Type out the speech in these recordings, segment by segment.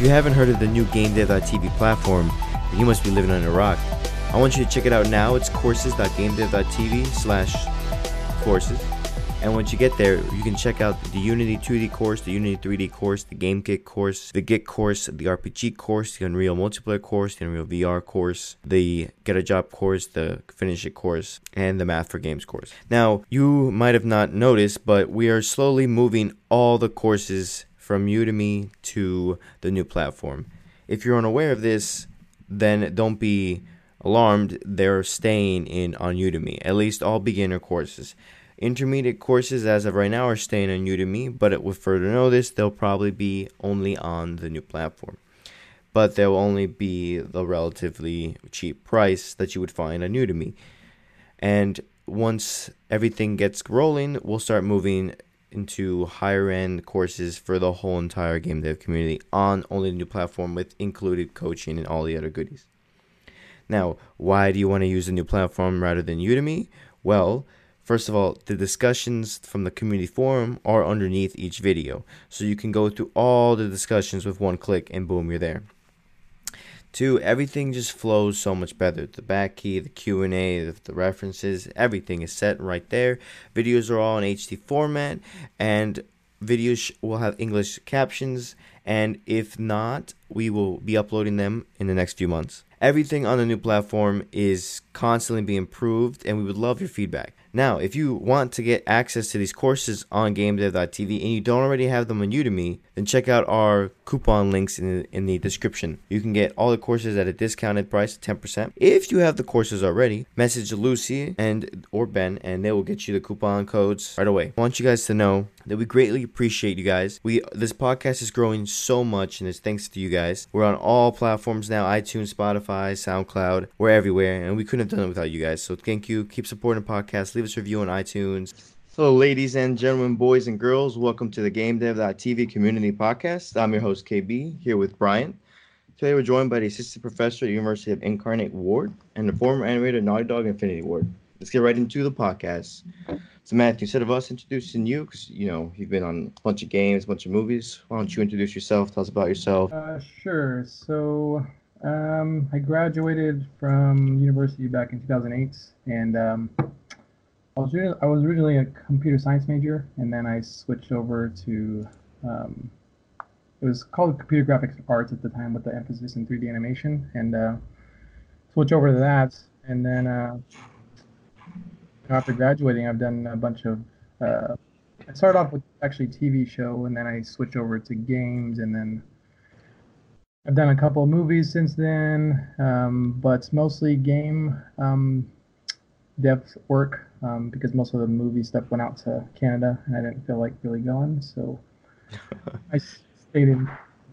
If you haven't heard of the new GameDev.tv platform, you must be living under a rock. I want you to check it out now. It's courses.gamedev.tv slash courses. And once you get there, you can check out the Unity 2D course, the Unity 3D course, the GameKit course, the Git course, the RPG course, the Unreal Multiplayer course, the Unreal VR course, the Get a Job course, the Finish It course, and the Math for Games course. Now, you might have not noticed, but we are slowly moving all the courses from Udemy to the new platform. If you're unaware of this, then don't be alarmed. They're staying in on Udemy, at least all beginner courses. Intermediate courses as of right now are staying on Udemy, but with further notice, they'll probably be only on the new platform. But they'll only be the relatively cheap price that you would find on Udemy. And once everything gets rolling, we'll start moving into higher end courses for the whole entire game dev community on only the new platform with included coaching and all the other goodies. Now, why do you want to use a new platform rather than Udemy? Well, First of all, the discussions from the community forum are underneath each video. So you can go through all the discussions with one click and boom, you're there. Two, everything just flows so much better. The back key, the Q&A, the, the references, everything is set right there. Videos are all in HD format and videos will have English captions and if not, we will be uploading them in the next few months. Everything on the new platform is constantly being improved and we would love your feedback. Now, if you want to get access to these courses on GameDev.tv and you don't already have them on Udemy, then check out our coupon links in the, in the description. You can get all the courses at a discounted price, 10%. If you have the courses already, message Lucy and or Ben, and they will get you the coupon codes right away. I want you guys to know that we greatly appreciate you guys. We this podcast is growing so much, and it's thanks to you guys. We're on all platforms now: iTunes, Spotify, SoundCloud. We're everywhere, and we couldn't have done it without you guys. So thank you. Keep supporting the podcast. Leave us a review on iTunes. Hello, ladies and gentlemen, boys and girls. Welcome to the GameDev.tv community podcast. I'm your host, KB, here with Brian. Today, we're joined by the assistant professor at the University of Incarnate Word and the former animator at Naughty Dog Infinity Ward. Let's get right into the podcast. So, Matthew, instead of us introducing you, because you know you've been on a bunch of games, a bunch of movies, why don't you introduce yourself? Tell us about yourself. Uh, sure. So, um, I graduated from university back in 2008, and um, I was I was originally a computer science major, and then I switched over to um, it was called computer graphics arts at the time, with the emphasis in 3D animation, and uh, switch over to that, and then uh, after graduating, I've done a bunch of. Uh, I started off with actually TV show, and then I switched over to games, and then I've done a couple of movies since then, um, but mostly game um, dev work um, because most of the movie stuff went out to Canada, and I didn't feel like really going, so I stayed in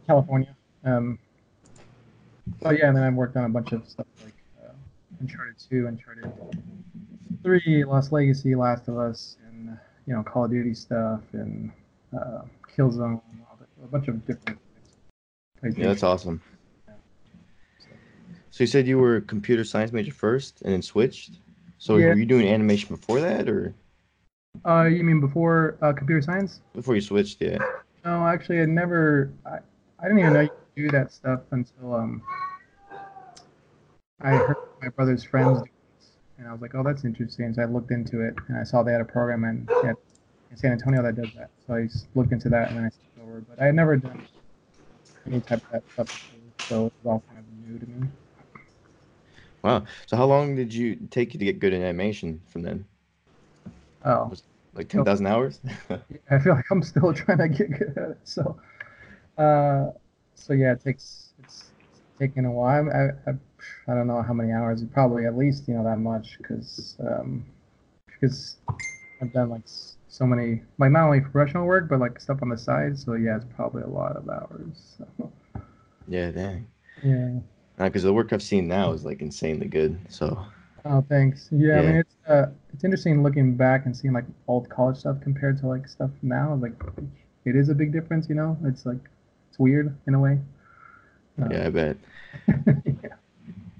California. Um, but yeah, and then I've worked on a bunch of stuff like uh, Uncharted 2, Uncharted 3, Lost Legacy, Last of Us, and you know Call of Duty stuff, and uh, Killzone, a bunch of different. Yeah, that's awesome. So you said you were a computer science major first, and then switched. So yeah. were you doing animation before that, or? Uh, you mean before uh, computer science? Before you switched, yeah. No, actually, I never. I, I didn't even know you could do that stuff until um. I heard my brother's friends and I was like, "Oh, that's interesting." So I looked into it, and I saw they had a program in, in San Antonio that does that. So I looked into that, and then I switched over. But I had never done any type of that stuff before, so it was all kind of new to me. Wow. So how long did you take you to get good in animation from then? Oh, like ten thousand hours. I feel like I'm still trying to get good at it. So, uh, so yeah, it takes it's, it's taking a while. I, I I don't know how many hours. Probably at least you know that much because um, because I've done like so many like not only professional work but like stuff on the side. So yeah, it's probably a lot of hours. So. Yeah, dang. Yeah because uh, the work I've seen now is like insanely good. So. Oh, thanks. Yeah, yeah. I mean it's uh, it's interesting looking back and seeing like old college stuff compared to like stuff now. Like, it is a big difference. You know, it's like it's weird in a way. Uh, yeah, I bet.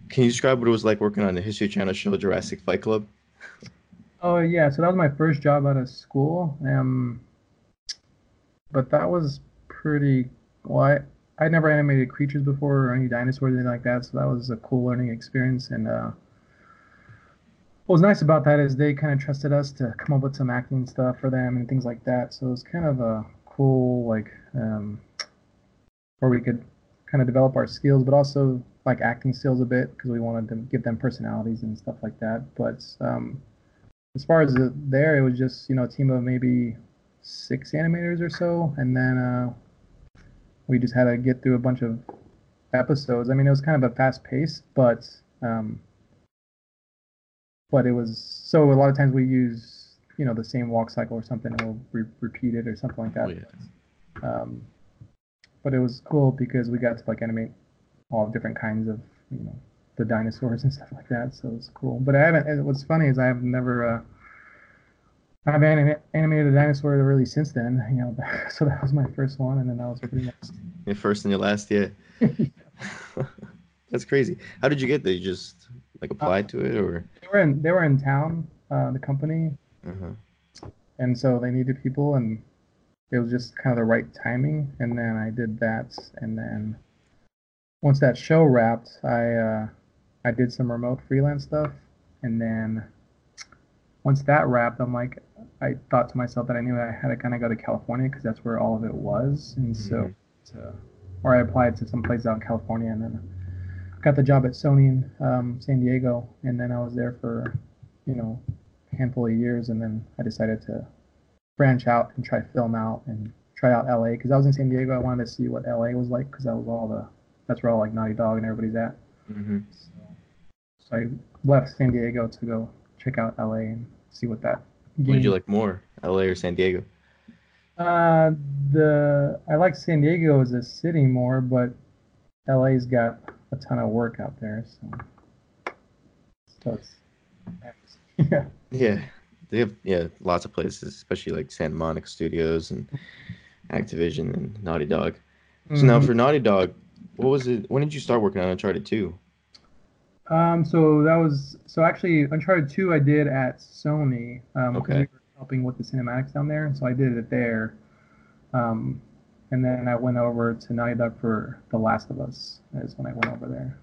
Can you describe what it was like working on the History Channel show Jurassic Fight Club? Oh yeah, so that was my first job out of school. Um, but that was pretty. Well, I, I never animated creatures before or any dinosaurs or anything like that, so that was a cool learning experience. And uh, what was nice about that is they kind of trusted us to come up with some acting stuff for them and things like that. So it was kind of a cool like um, where we could kind of develop our skills, but also like acting skills a bit because we wanted to give them personalities and stuff like that. But um, as far as the, there, it was just you know a team of maybe six animators or so, and then uh, we just had to get through a bunch of episodes. I mean, it was kind of a fast pace, but um, but it was so a lot of times we use you know the same walk cycle or something, and we'll re- repeat it or something like that. Oh, yeah. Um, but it was cool because we got to like animate all different kinds of you know the dinosaurs and stuff like that. So it's cool. But I haven't. What's funny is I have never. Uh, I haven't anim- animated a dinosaur really since then. You know, so that was my first one, and then that was pretty much. Your first and your last, yeah. That's crazy. How did you get there? You just like applied to it, or? They were in. They were in town. Uh, the company, Uh-huh. and so they needed people, and it was just kind of the right timing. And then I did that, and then once that show wrapped, I uh, I did some remote freelance stuff, and then once that wrapped, I'm like, I thought to myself that I knew I had to kind of go to California because that's where all of it was, and so, to, or I applied to some place out in California, and then got the job at Sony in um, San Diego, and then I was there for, you know, a handful of years, and then I decided to branch out and try film out and try out LA because I was in San Diego. I wanted to see what LA was like because that was all the that's where all like Naughty Dog and everybody's at. Mm-hmm. So, so I left San Diego to go check out LA and see what that. What did you like more, LA or San Diego? Uh, the I like San Diego as a city more, but LA's got a ton of work out there, so so it's yeah. Yeah, they have yeah lots of places, especially like Santa Monica Studios and Activision and Naughty Dog. So now Mhm. for Naughty Dog, what was it? When did you start working on Uncharted 2? Um, so that was so actually Uncharted 2 I did at Sony. Um, Okay. we were helping with the cinematics down there, so I did it there. Um, and then I went over to Naughty Dog for The Last of Us. Is when I went over there.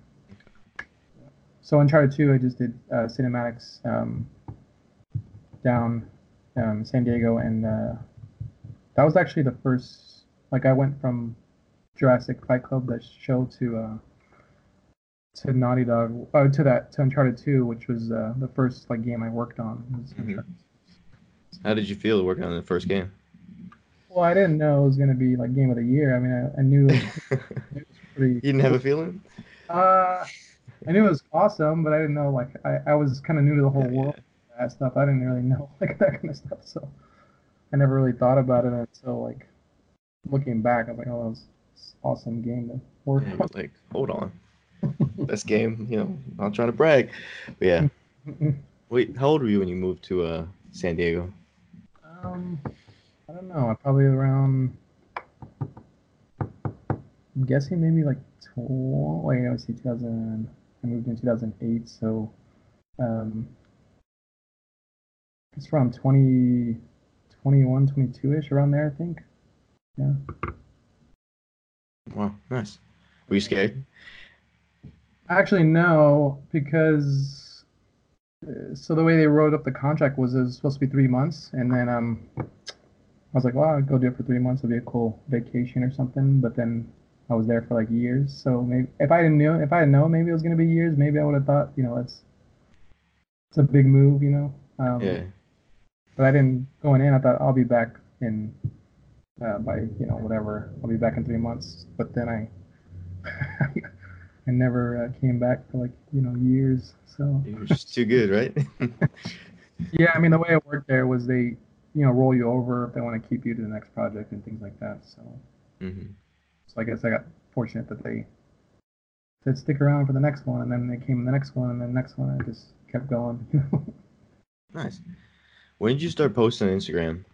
So Uncharted 2, I just did uh, cinematics um, down um, San Diego, and uh, that was actually the first. Like I went from Jurassic Fight Club, that show, to uh, to Naughty Dog, uh, to that to Uncharted 2, which was uh, the first like game I worked on. Mhm. How did you feel working on the first game? Well, I didn't know it was gonna be like game of the year. I mean, I, I knew it was, it was pretty. You didn't have a feeling? Uh, I knew it was awesome, but I didn't know like I, I was kind of new to the whole Yeah, world that stuff. I didn't really know like that kind of stuff, so I never really thought about it until like looking back. I was like, oh, that was awesome game to work Yeah, like, hold on. Best game, you know, not trying to brag. But yeah. Wait, how old were you when you moved to uh, San Diego? um, I don't know. I probably around. I'm guessing maybe like tw- wait, I see 2000. I moved in 2008, so um, it's from 20, 21, 22 ish around there, I think. Yeah. Wow, nice. Were you scared? Actually, no, because uh, so the way they wrote up the contract was it was supposed to be three months, and then um, I was like, well, I'll go do it for three months. It'll be a cool vacation or something. But then I was there for like years, so maybe if I didn't know, if I had known maybe it was gonna be years, maybe I would have thought, you know, it's it's a big move, you know. Um, Yeah. But I didn't going in. I thought I'll be back in uh, by you know whatever. I'll be back in three months. But then I I never uh, came back for like you know years. So You were just too good, right? yeah, I mean the way it worked there was they you know roll you over if they want to keep you to the next project and things like that. So hmm so I guess I got fortunate that they said stick around for the next one, and then they came in the next one, and then the next one. I just kept going. Nice. When did you start posting on Instagram?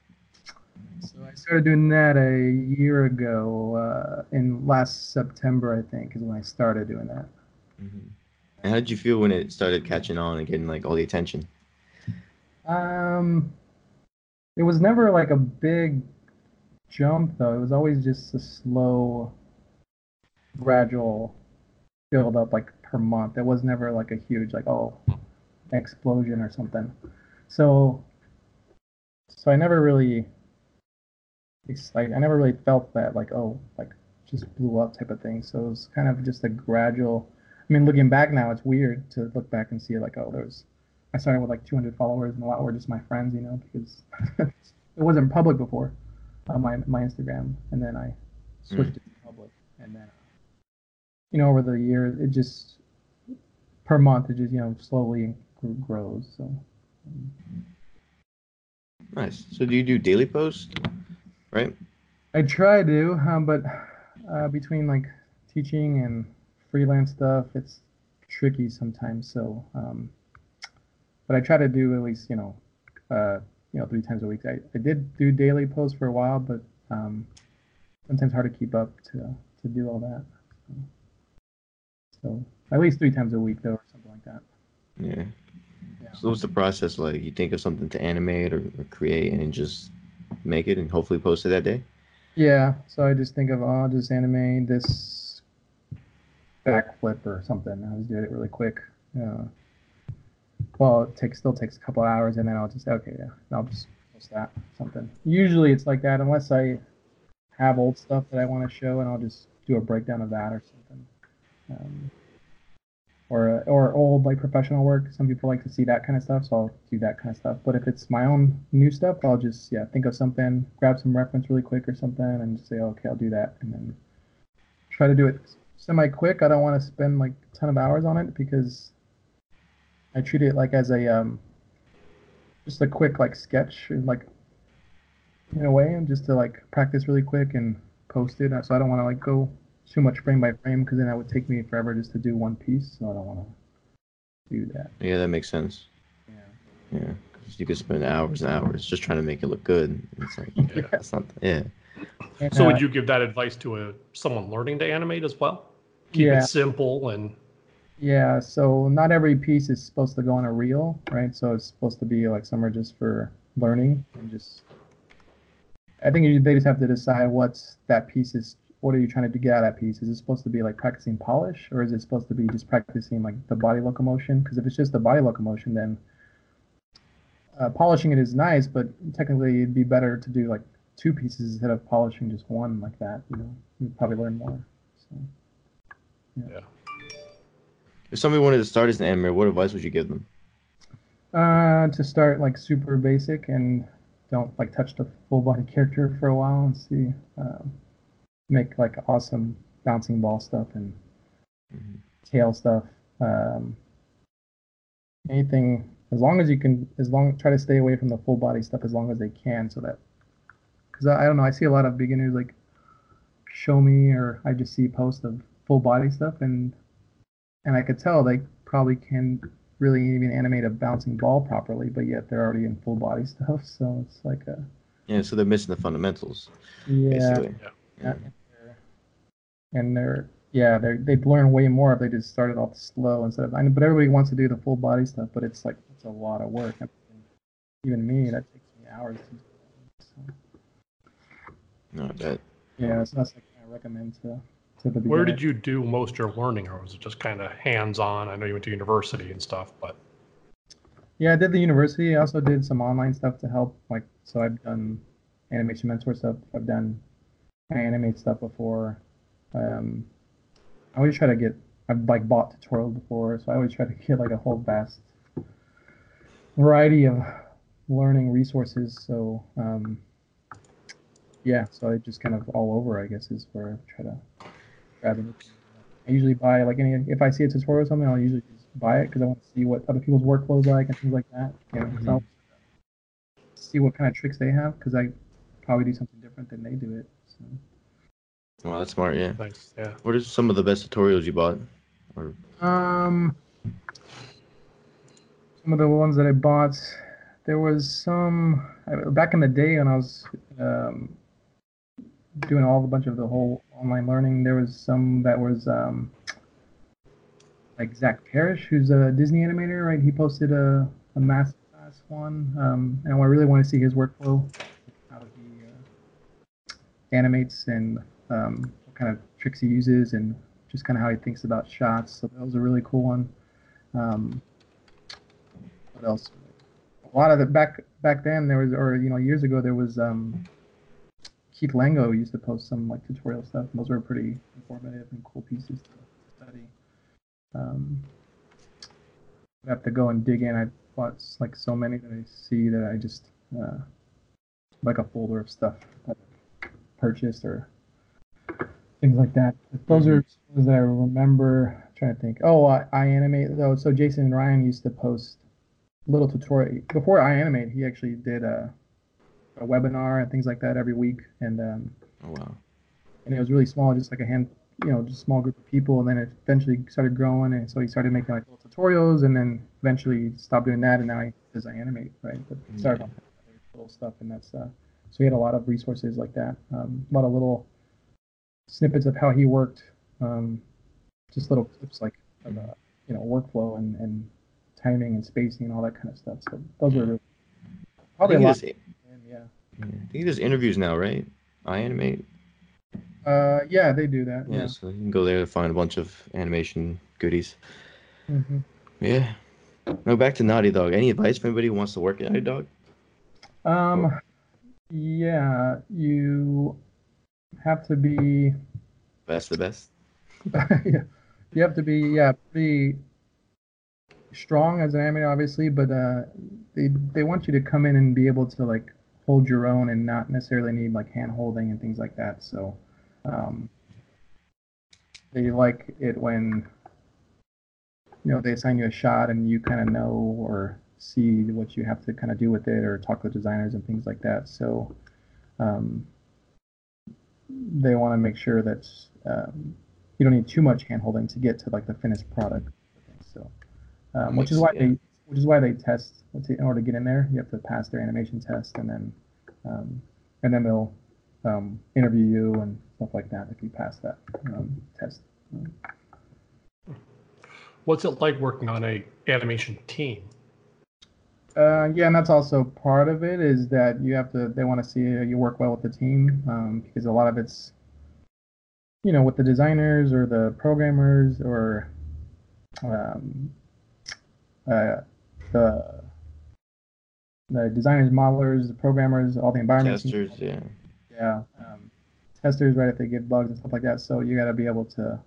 So I started doing that a year ago, uh, in last September, I think, is when I started doing that. hmm And how did you feel when it started catching on and getting like all the attention? Um, it was never like a big jump though. It was always just a slow, gradual build up like per month. It was never like a huge like oh explosion or something. So so I never really it's like I never really felt that like oh like just blew up type of thing. So it was kind of just a gradual. I mean, looking back now, it's weird to look back and see like oh there was. I started with like 200 followers and a lot were just my friends, you know, because it wasn't public before, uh, my my Instagram, and then I switched it to public, and then you know over the years it just per month it just you know slowly grows. So Nice. So do you do daily posts? Right. I try to, um, but uh, between like teaching and freelance stuff, it's tricky sometimes. So, um, but I try to do at least you know, uh, you know, three times a week. I, I did do daily posts for a while, but um, sometimes hard to keep up to to do all that. So at least three times a week though, or something like that. Yeah. Yeah. So what's the process like? You think of something to animate or, or create and just make it and hopefully post it that day? Yeah, so I just think of, oh, just animate this backflip or something. I'll just do it really quick. Yeah. Well, it takes still takes a couple hours, and then I'll just say, okay, yeah, I'll just post that something. Usually it's like that, unless I have old stuff that I want to show, and I'll just do a breakdown of that or something. Um, or or old like professional work. Some people like to see that kind of stuff, so I'll do that kind of stuff. But if it's my own new stuff, I'll just yeah think of something, grab some reference really quick or something, and just say okay, I'll do that, and then try to do it semi quick. I don't want to spend like a ton of hours on it because I treat it like as a um just a quick like sketch like in a way, and just to like practice really quick and post it. So I don't want to like go too much frame by frame because then that would take me forever just to do one piece. So I don't want to do that. Yeah, that makes sense. Yeah. Yeah. 'Cause you could spend hours and hours just trying to make it look good. It's like Yeah. that's not yeah. And, So uh, would you give that advice to a someone learning to animate as well? Keep Yeah. it simple and Yeah, so not every piece is supposed to go on a reel, right? So it's supposed to be like some are just for learning and just. I think you, they just have to decide what's that piece is. What are you trying to get out of that piece? Is it supposed to be like practicing polish, or is it supposed to be just practicing like the body locomotion? Because if it's just the body locomotion, then uh, polishing it is nice, but technically it'd be better to do like two pieces instead of polishing just one like that. You know, you'd probably learn more. So. yeah. If somebody wanted to start as an animator, what advice would you give them? Uh, to start like super basic and don't like touch the full body character for a while and see, um, make like awesome bouncing ball stuff and Mhm. tail stuff. Um, anything as long as you can, as long try to stay away from the full body stuff as long as they can, so that because I, I don't know, I see a lot of beginners like show me or I just see posts of full body stuff and and I could tell they probably can really even animate a bouncing ball properly, but yet they're already in full body stuff. So it's like a Yeah, so they're missing the fundamentals, yeah, basically. yeah, and they're, and they're yeah they they'd learn way more if they just started off slow instead of. I know, but everybody wants to do the full body stuff, but it's like it's a lot of work. I mean, even me, that takes me hours to do. So, No, I yeah, so that's like I recommend to to the. Where did you do most of your learning, or was it just kind of hands-on? I know you went to university and stuff, but Yeah, I did the university. I also did some online stuff to help. Like, so I've done animation mentor stuff. I've done iAnimate stuff before. Um, I always try to get. I've like bought tutorials before, so I always try to get like a whole vast variety of learning resources. So, um, yeah, so I just kind of all over. I guess is where I try to grab anything. I usually buy like any if I see a tutorial or something, I'll usually just buy it because I want to see what other people's workflows like and things like that. You know, I'll see what kind of tricks they have because I probably do something different than they do it. So. Well, that's smart. Yeah. thanks. Yeah. What are some of the best tutorials you bought? Or Um, some of the ones that I bought, there was some back in the day when I was um, doing all the bunch of the whole online learning. There was some that was um, like Zach Parrish, who's a Disney animator, right? He posted a a masterclass one, um, and I really want to see his workflow, how he uh, animates and um, what kind of tricks he uses and just kind of how he thinks about shots. So that was a really cool one. Um, what else? A lot of the back back then there was, or you know, years ago there was um, Keith Lango used to post some like tutorial stuff. And those were pretty informative and cool pieces to study. Um, I have to go and dig in. I bought like so many that I see that I just uh, like a folder of stuff that I purchased or things like that. But those are things that I remember. I'm trying to think. Oh, I, iAnimate though. So Jason and Ryan used to post little tutorial before iAnimate. He actually did a, a webinar and things like that every week, and um, Oh wow. and it was really small, just like a hand, you know, just small group of people. And then it eventually started growing, and so he started making like little tutorials, and then eventually stopped doing that, and now he does animate, right? But started on little stuff, and that's uh, so he had a lot of resources like that, um, a lot of little snippets of how he worked, um, just little clips like of uh, you know workflow and and timing and spacing and all that kind of stuff. So those were really, probably a lot. Yeah. yeah, I think he does interviews now, right? iAnimate. Uh, yeah, they do that. Yeah, Yeah. so you can go there to find a bunch of animation goodies. Mm-hmm. Yeah. No, back to Naughty Dog. Any advice for anybody who wants to work at Naughty Dog? Um, yeah, you have to be, Best the best. yeah, you have to be, yeah, pretty strong as an animator, obviously, but uh, they they want you to come in and be able to like hold your own and not necessarily need like hand holding and things like that. So, um, they like it when you know they assign you a shot and you kind of know or see what you have to kind of do with it or talk with designers and things like that. So, um, they want to make sure that um, you don't need too much hand holding to get to like the finished product. So, um, which is why they which is why they test. Let's see, in order to get in there, you have to pass their animation test, and then um, and then they'll um, interview you and stuff like that if you pass that um, test. What's it like working on a animation team? Uh, yeah, and that's also part of it is that you have to. They want to see you work well with the team um, because a lot of it's, you know, with the designers or the programmers or um, uh, the the designers, modelers, the programmers, all the environment Testers, yeah. yeah, um, testers, right? If they get bugs and stuff like that, so you got to be able to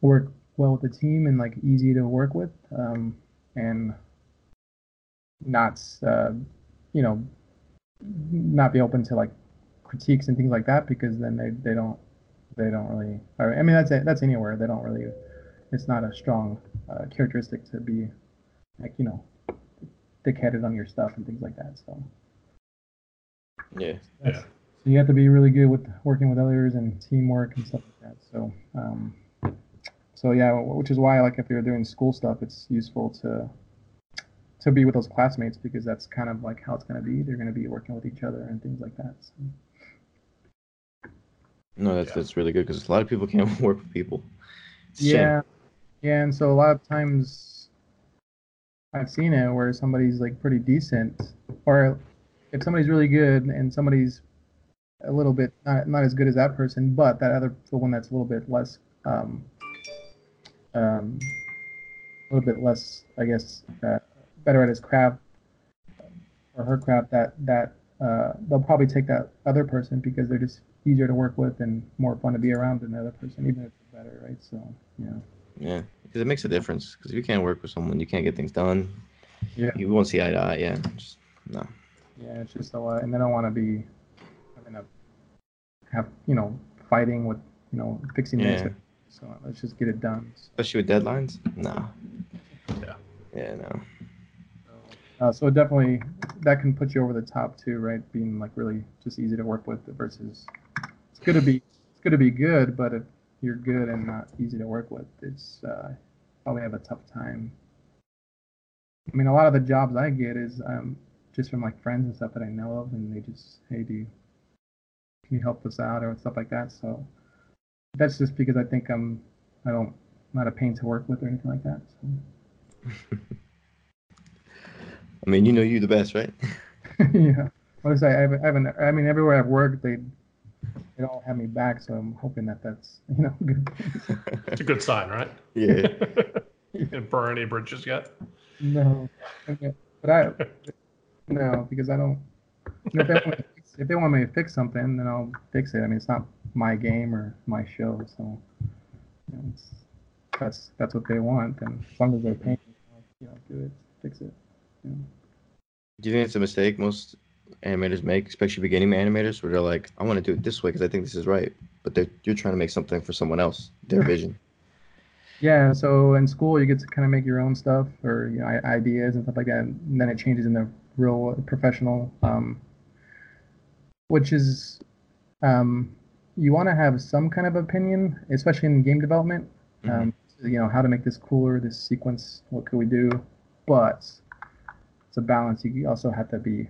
work well with the team and like easy to work with, um, and not, uh, you know, not be open to like critiques and things like that because then they, they don't they don't really. Or, I mean, that's it. That's anywhere. They don't really. It's not a strong uh, characteristic to be like you know thick-headed on your stuff and things like that. So. Yeah. That's- So you have to be really good with working with others and teamwork and stuff like that. So, um, so yeah, which is why like if you're doing school stuff, it's useful to to be with those classmates because that's kind of like how it's going to be. They're going to be working with each other and things like that. So, No, that's Yeah. that's really good because a lot of people can't work with people. It's a shame. yeah, yeah, and so a lot of times I've seen it where somebody's like pretty decent, or if somebody's really good and somebody's a little bit not, not as good as that person, but that other the one that's a little bit less um, um, a little bit less, I guess, uh, better at his craft or her craft, that that uh, they'll probably take that other person because they're just easier to work with and more fun to be around than the other person, even if they're better, right? So yeah, Yeah, because it makes a difference. Because if you can't work with someone, you can't get things done. Yeah. You won't see eye to eye. Yeah. Just, no. yeah, it's just a lot, and they don't want to be having to have you know fighting with you know fixing Yeah. this. So let's just get it done. Especially with deadlines. No. Yeah. Yeah. No. Uh, so definitely that can put you over the top too, right? Being like really just easy to work with versus it's to be it's to be good, but if you're good and not easy to work with, it's uh, probably have a tough time. I mean, a lot of the jobs I get is um, just from like friends and stuff that I know of, and they just hey, do you, can you help us out or stuff like that. So that's just because I think I'm I don't I'm not a pain to work with or anything like that. So. I mean, you know you the best, right? yeah. What is I? I haven't, I haven't. I mean, everywhere I've worked, they it all had me back, so I'm hoping that that's you know good. It's a good sign, right? yeah. you didn't burn any bridges yet. no, okay. but I no because I don't. You know, if, they want me to fix, if they want me to fix something, then I'll fix it. I mean, it's not my game or my show, so you know, it's, that's that's what they want, and as long as they're paying, I'll, you know, do it, fix it. Do you think it's a mistake most animators make, especially beginning animators, where they're like, "I want to do it this way because I think this is right," but they're you're trying to make something for someone else, their vision. Yeah, so in school you get to kind of make your own stuff or you know ideas and stuff like that, and then it changes in the real professional, um, which is um, you want to have some kind of opinion, especially in game development. Um, you know how to make this cooler, this sequence. What could we do? But it's a balance. You also have to be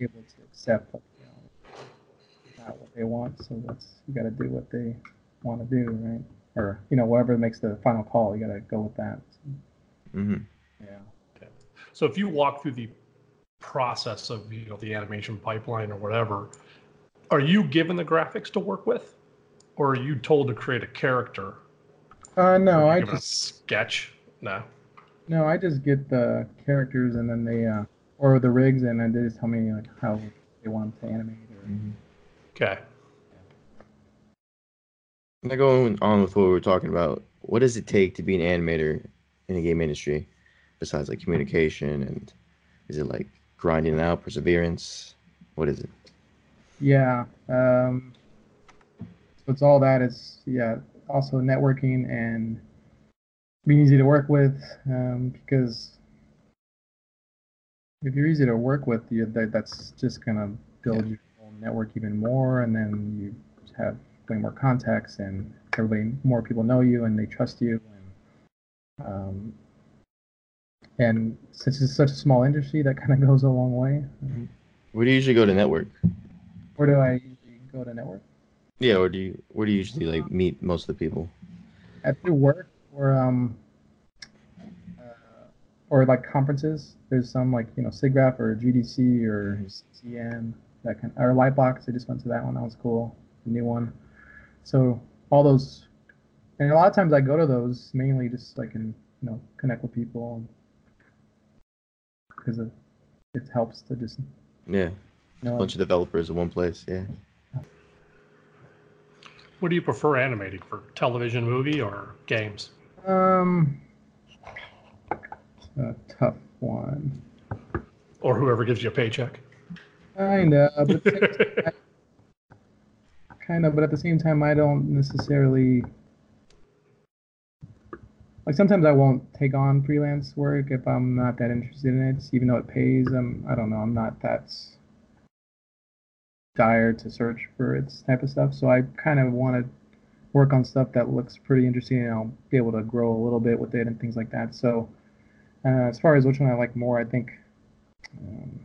able to accept, like, you know, not what they want. So that's you got to do what they want to do, right? or you know whatever makes the final call you got to go with that hmm yeah So if you walk through the process of you know the animation pipeline or whatever, are you given the graphics to work with, or are you told to create a character? uh no i just sketch. No. No i just get the characters and then they uh or the rigs and then they just tell me like how they want them to animate or Okay. Now going on with what we were talking about, what does it take to be an animator in the game industry, besides like communication and is it like grinding it out, perseverance? What is it? yeah um so it's all that it's yeah also networking and being easy to work with um because if you're easy to work with you that, that's just gonna build your own network even more and then you have way more contacts and everybody more people know you and they trust you and um and since it's such a small industry that kind of goes a long way Where do you usually go to network? where do i usually go to network Yeah, or do you where do you usually like meet most of the people? at work or um uh, or like conferences. There's some like you know SIGGRAPH or GDC or CTN that kind or Lightbox. I just went to that one. That was cool. The new one. So all those, and a lot of times I go to those mainly just so I can you know connect with people because it, it helps to just Yeah, you know a bunch of developers in one place. Yeah. What do you prefer animating for television, movie, or games? Um a tough one. Or whoever gives you a paycheck? But the same time- kind of, but at the same time, I don't necessarily like. Sometimes I won't take on freelance work if I'm not that interested in it, even though it pays. I'm, I don't know, I'm not that dire to search for its type of stuff. So I kind of want to work on stuff that looks pretty interesting, and I'll be able to grow a little bit with it and things like that. So uh, as far as which one I like more, I think. Um,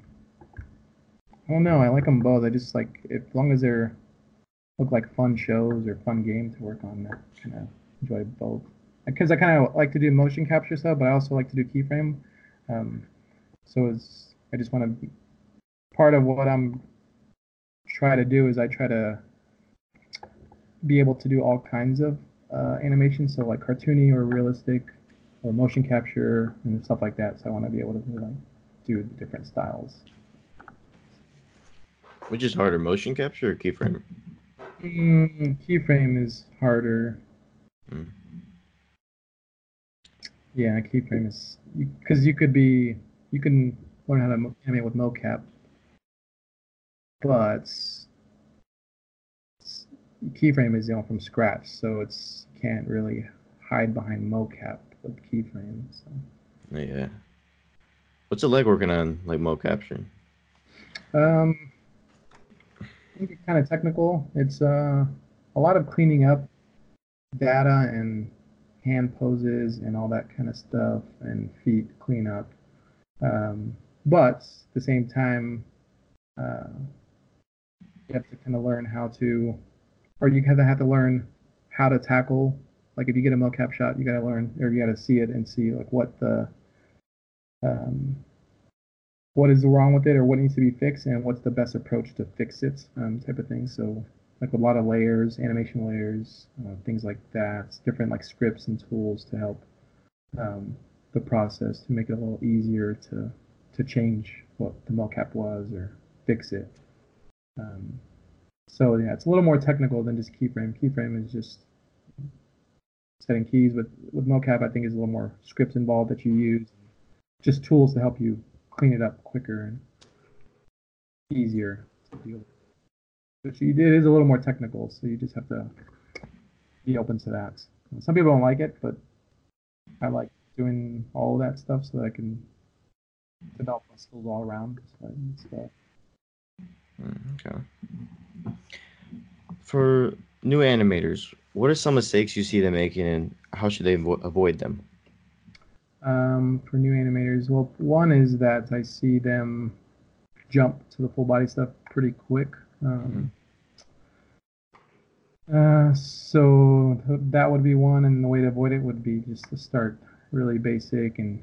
I don't know. I like them both. I just like as long as they're look like fun shows or fun games to work on. I kind of enjoy both. Because I kind of like to do motion capture stuff, but I also like to do keyframe. Um, so it's I just want to. Part of what I'm try to do is I try to be able to do all kinds of uh, animation, so like cartoony or realistic, or motion capture and stuff like that. So I want to be able to like do different styles. Which is harder, motion capture or keyframe? Mm, keyframe is harder. Mm. Yeah, keyframe is because you could be you can learn how to animate with mocap, but keyframe is you know from scratch, so it's can't really hide behind mocap with keyframe. So. Yeah. What's it like working on like mo capture? Um, I think it's kind of technical. It's uh, a lot of cleaning up data and hand poses and all that kind of stuff and feet cleanup. Um, but at the same time, uh, you have to kind of learn how to, or you kind of have to learn how to tackle. Like if you get a mocap shot, you got to learn, or you got to see it and see like what the um, what is wrong with it or what needs to be fixed and what's the best approach to fix it um, type of thing so like a lot of layers, animation layers, uh, things like that. Different like scripts and tools to help um, the process to make it a little easier to to change what the mocap was or fix it. Um, so yeah, it's a little more technical than just keyframe. Keyframe is just setting keys. With with mocap, I think is a little more scripts involved that you use, just tools to help you clean it up quicker and easier to deal with. But it is a little more technical, so you just have to be open to that. Some people don't like it, but I like doing all that stuff so that I can develop my skills all around. So Okay. For new animators, what are some mistakes you see them making, and how should they avo- avoid them? Um, for new animators, well, one is that I see them jump to the full body stuff pretty quick. Um, uh, so that would be one, and the way to avoid it would be just to start really basic and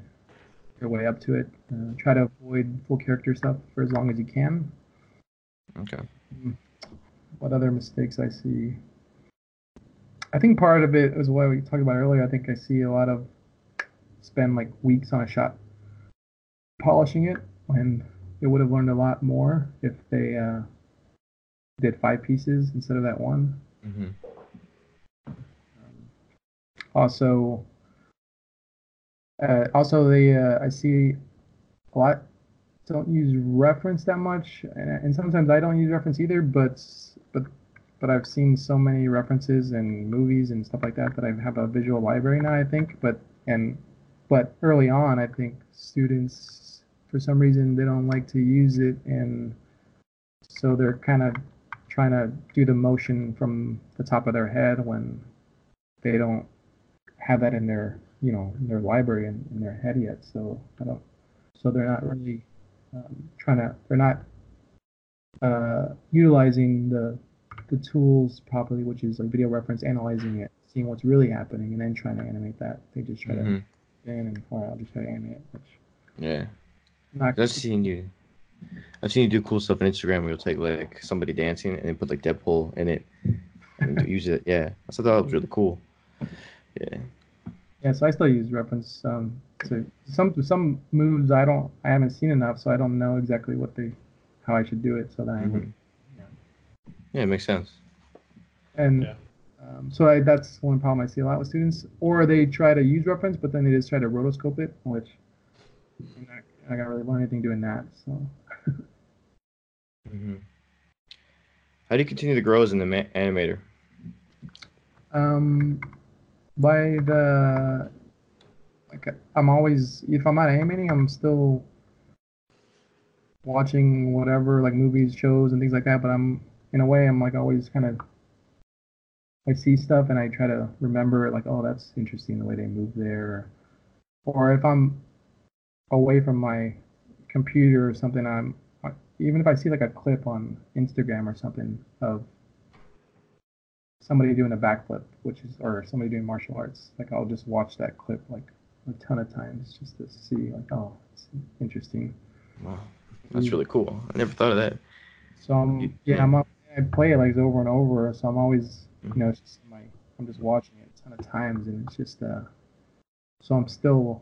your way up to it. Uh, try to avoid full character stuff for as long as you can. Okay. What other mistakes I see? I think part of it is what we talked about earlier. I think I see a lot of spend like weeks on a shot polishing it when they would have learned a lot more if they uh, did five pieces instead of that one. Mm-hmm. Also, uh, also they uh, I see a lot don't use reference that much, and, and sometimes I don't use reference either. But but but I've seen so many references and movies and stuff like that that I have a visual library now. I think, but and but early on, I think students for some reason they don't like to use it, and so they're kind of trying to do the motion from the top of their head when they don't have that in their you know in their library and in their head yet. So I don't. So they're not really um, trying to. They're not uh, utilizing the the tools properly, which is like video reference, analyzing it, seeing what's really happening, and then trying to animate that. They just try hmm to in and or I'll just try to animate it, which Yeah. not I've seen you. I've seen you do cool stuff on Instagram where you'll take like somebody dancing and then put like Deadpool in it and use it. Yeah, I thought that was really cool. Yeah. Yeah, so I still use reference um, to some some moves. I don't, I haven't seen enough, so I don't know exactly what they, how I should do it. So then I would, Mhm. Yeah, it makes sense. and Yeah. um, so I, that's one problem I see a lot with students. Or they try to use reference, but then they just try to rotoscope it, which I'm not, I got really learn anything doing that. So mm-hmm. How do you continue to grow as an animator? um, by the like I'm always if I'm not animating, I'm still watching whatever like movies, shows, and things like that. But I'm in a way I'm like always kind of I see stuff and I try to remember like oh that's interesting the way they move there, or if I'm away from my computer or something, I'm even if I see like a clip on Instagram or something of somebody doing a backflip, which is or somebody doing martial arts, like I'll just watch that clip like a ton of times just to see like oh it's interesting. Wow, that's really cool. I never thought of that. So I'm yeah. I'm I play it like over and over, so I'm always you know it's just my I'm just watching it a ton of times and it's just uh so I'm still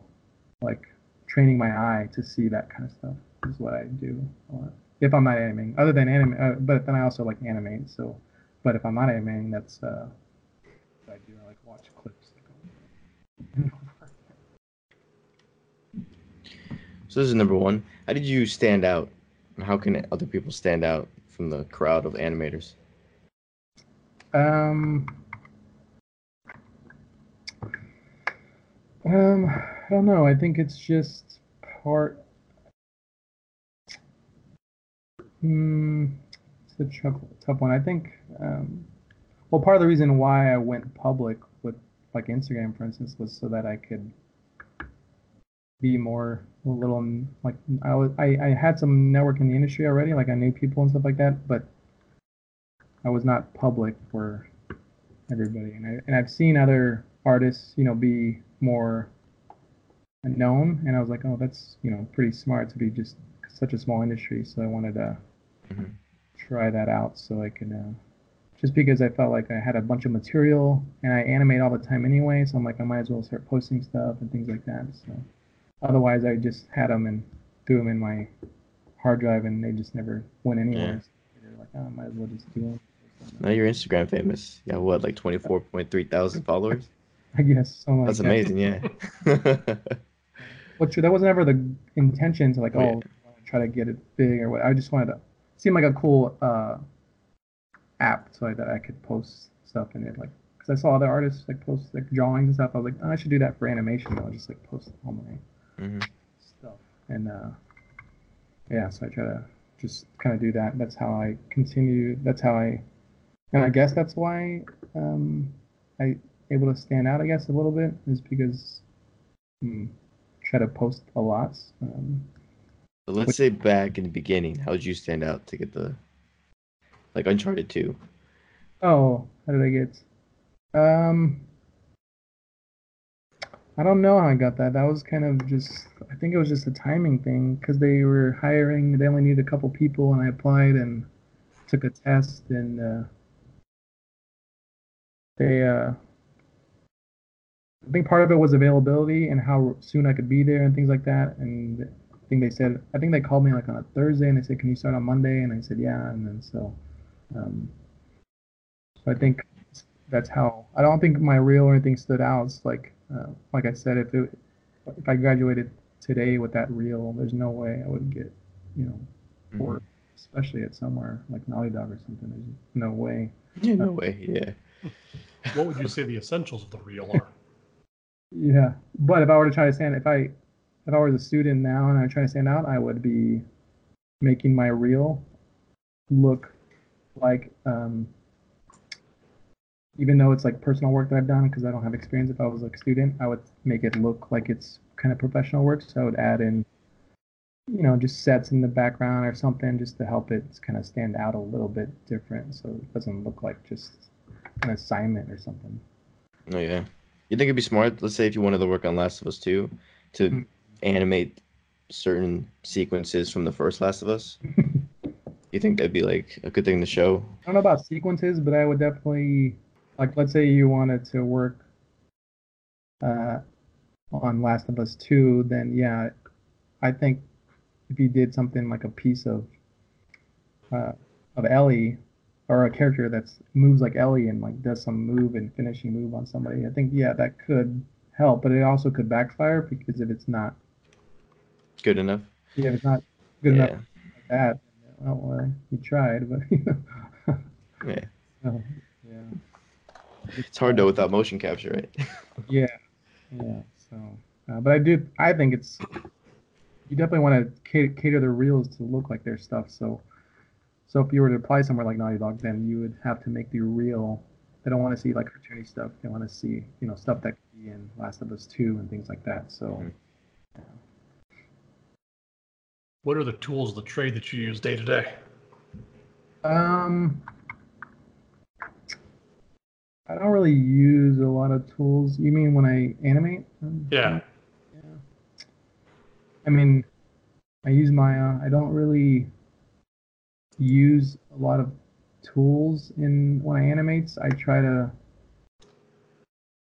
like training my eye to see that kind of stuff is what I do a lot. if I'm not animating other than anime uh, but then I also like animate so but if I'm not animating that's uh what I do I like watch clips like, over and over. So this is number one. How did you stand out? And how can other people stand out from the crowd of animators? Um, um, I don't know. I think it's just part. Hmm, a tough, one. I think. Um, well, part of the reason why I went public with like Instagram, for instance, was so that I could be more a little like I was. I, I had some network in the industry already. Like I knew people and stuff like that, but I was not public for everybody, and I and I've seen other artists, you know, be more known, and I was like, oh, that's you know pretty smart to be just such a small industry. So I wanted to Mhm. Try that out so I can. uh, just because I felt like I had a bunch of material and I animate all the time anyway. So I'm like, I might as well start posting stuff and things like that. So otherwise, I just had them and threw them in my hard drive and they just never went anywhere. So they're like, oh, I might as well just do them. Now you're Instagram famous. Yeah, what, like 24.3 thousand followers? I guess. So like That's that. amazing, yeah. Which that wasn't ever the intention to like, Oh, oh, yeah. Try to get it big or what. I just wanted to seem like a cool uh, app so I that I could post stuff in it. Like, because I saw other artists like post like drawings and stuff. I was like, oh, I should do that for animation. I'll just like post all my hmm stuff. And uh, yeah, so I try to just kind of do that. That's how I continue. That's how I, and I guess that's why um, I able to stand out. I guess a little bit is because hmm, try to post a lot. Um, So let's say back in the beginning, how did you stand out to get the like Uncharted 2? oh, how did I get? Um, I don't know how I got that. That was kind of just. I think it was just a timing thing because they were hiring. They only needed a couple people, and I applied and took a test, and uh, they. Uh, I think part of it was availability and how soon I could be there and things like that. And I think they said. I think they called me like on a Thursday, and they said, "Can you start on Monday?" And I said, "Yeah." And then so. Um, so I think that's how. I don't think my reel or anything stood out. It's like, uh, like I said, if it, if I graduated today with that reel, there's no way I would get, you know, Mhm. work, especially at somewhere like Naughty Dog or something. There's no way. Yeah, no way. Yeah. What would you say the essentials of the reel are? Yeah, but if I were to try to stand, if I, if I was a student now and I try to stand out, I would be making my reel look like, um, even though it's like personal work that I've done because I don't have experience. If I was like a student, I would make it look like it's kind of professional work. So I would add in, you know, just sets in the background or something just to help it kind of stand out a little bit different, so it doesn't look like just an assignment or something. Oh yeah. You think it'd be smart, let's say if you wanted to work on Last of Us 2, to Mm. Animate certain sequences from the first Last of Us? you think that'd be like a good thing to show? I don't know about sequences, but I would definitely like let's say you wanted to work uh, on Last of Us 2, then yeah, I think if you did something like a piece of uh, of Ellie or a character that's moves like Ellie and like does some move and finishing move on somebody, I think yeah, that could help, but it also could backfire because if it's not Good enough? yeah, it's not good yeah. enough like that, well, you tried, but you know. Yeah. So, yeah. It's hard though without motion capture, right? Yeah, yeah. So, uh, but I do. I think it's you definitely want to cater, cater the reels to look like their stuff. So, so if you were to apply somewhere like Naughty Dog, then you would have to make the reel. They don't want to see like cartoony stuff. They want to see you know stuff that could be in Last of Us Two and things like that. So, Mhm. What are the tools of the trade that you use day to day? um, I don't really use a lot of tools. You mean when I animate? Yeah. Yeah. I mean, I use Maya. I don't really use a lot of tools in when I animate. I try to.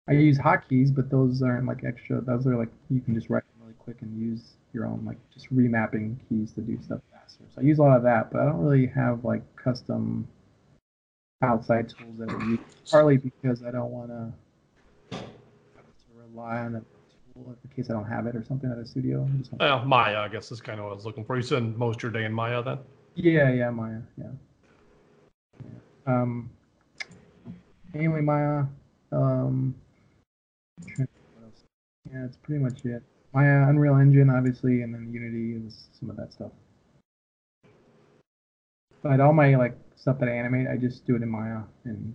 I use hotkeys, but those aren't like extra. Those are like you can just write them really quick and use your own like just remapping keys to do stuff faster. So I use a lot of that, but I don't really have like custom outside tools that I use. Partly because I don't want to rely on a tool in case I don't have it or something at a studio. I just want- Well, Maya, I guess is kind of what I was looking for. You spend most of your day in Maya then? Yeah, yeah, Maya, yeah. yeah. Um, mainly Maya. Um, trying to think what else. yeah, that's pretty much it. Oh, Maya, Unreal Engine, obviously, and then Unity is some of that stuff. But all my like stuff that I animate, I just do it in Maya. And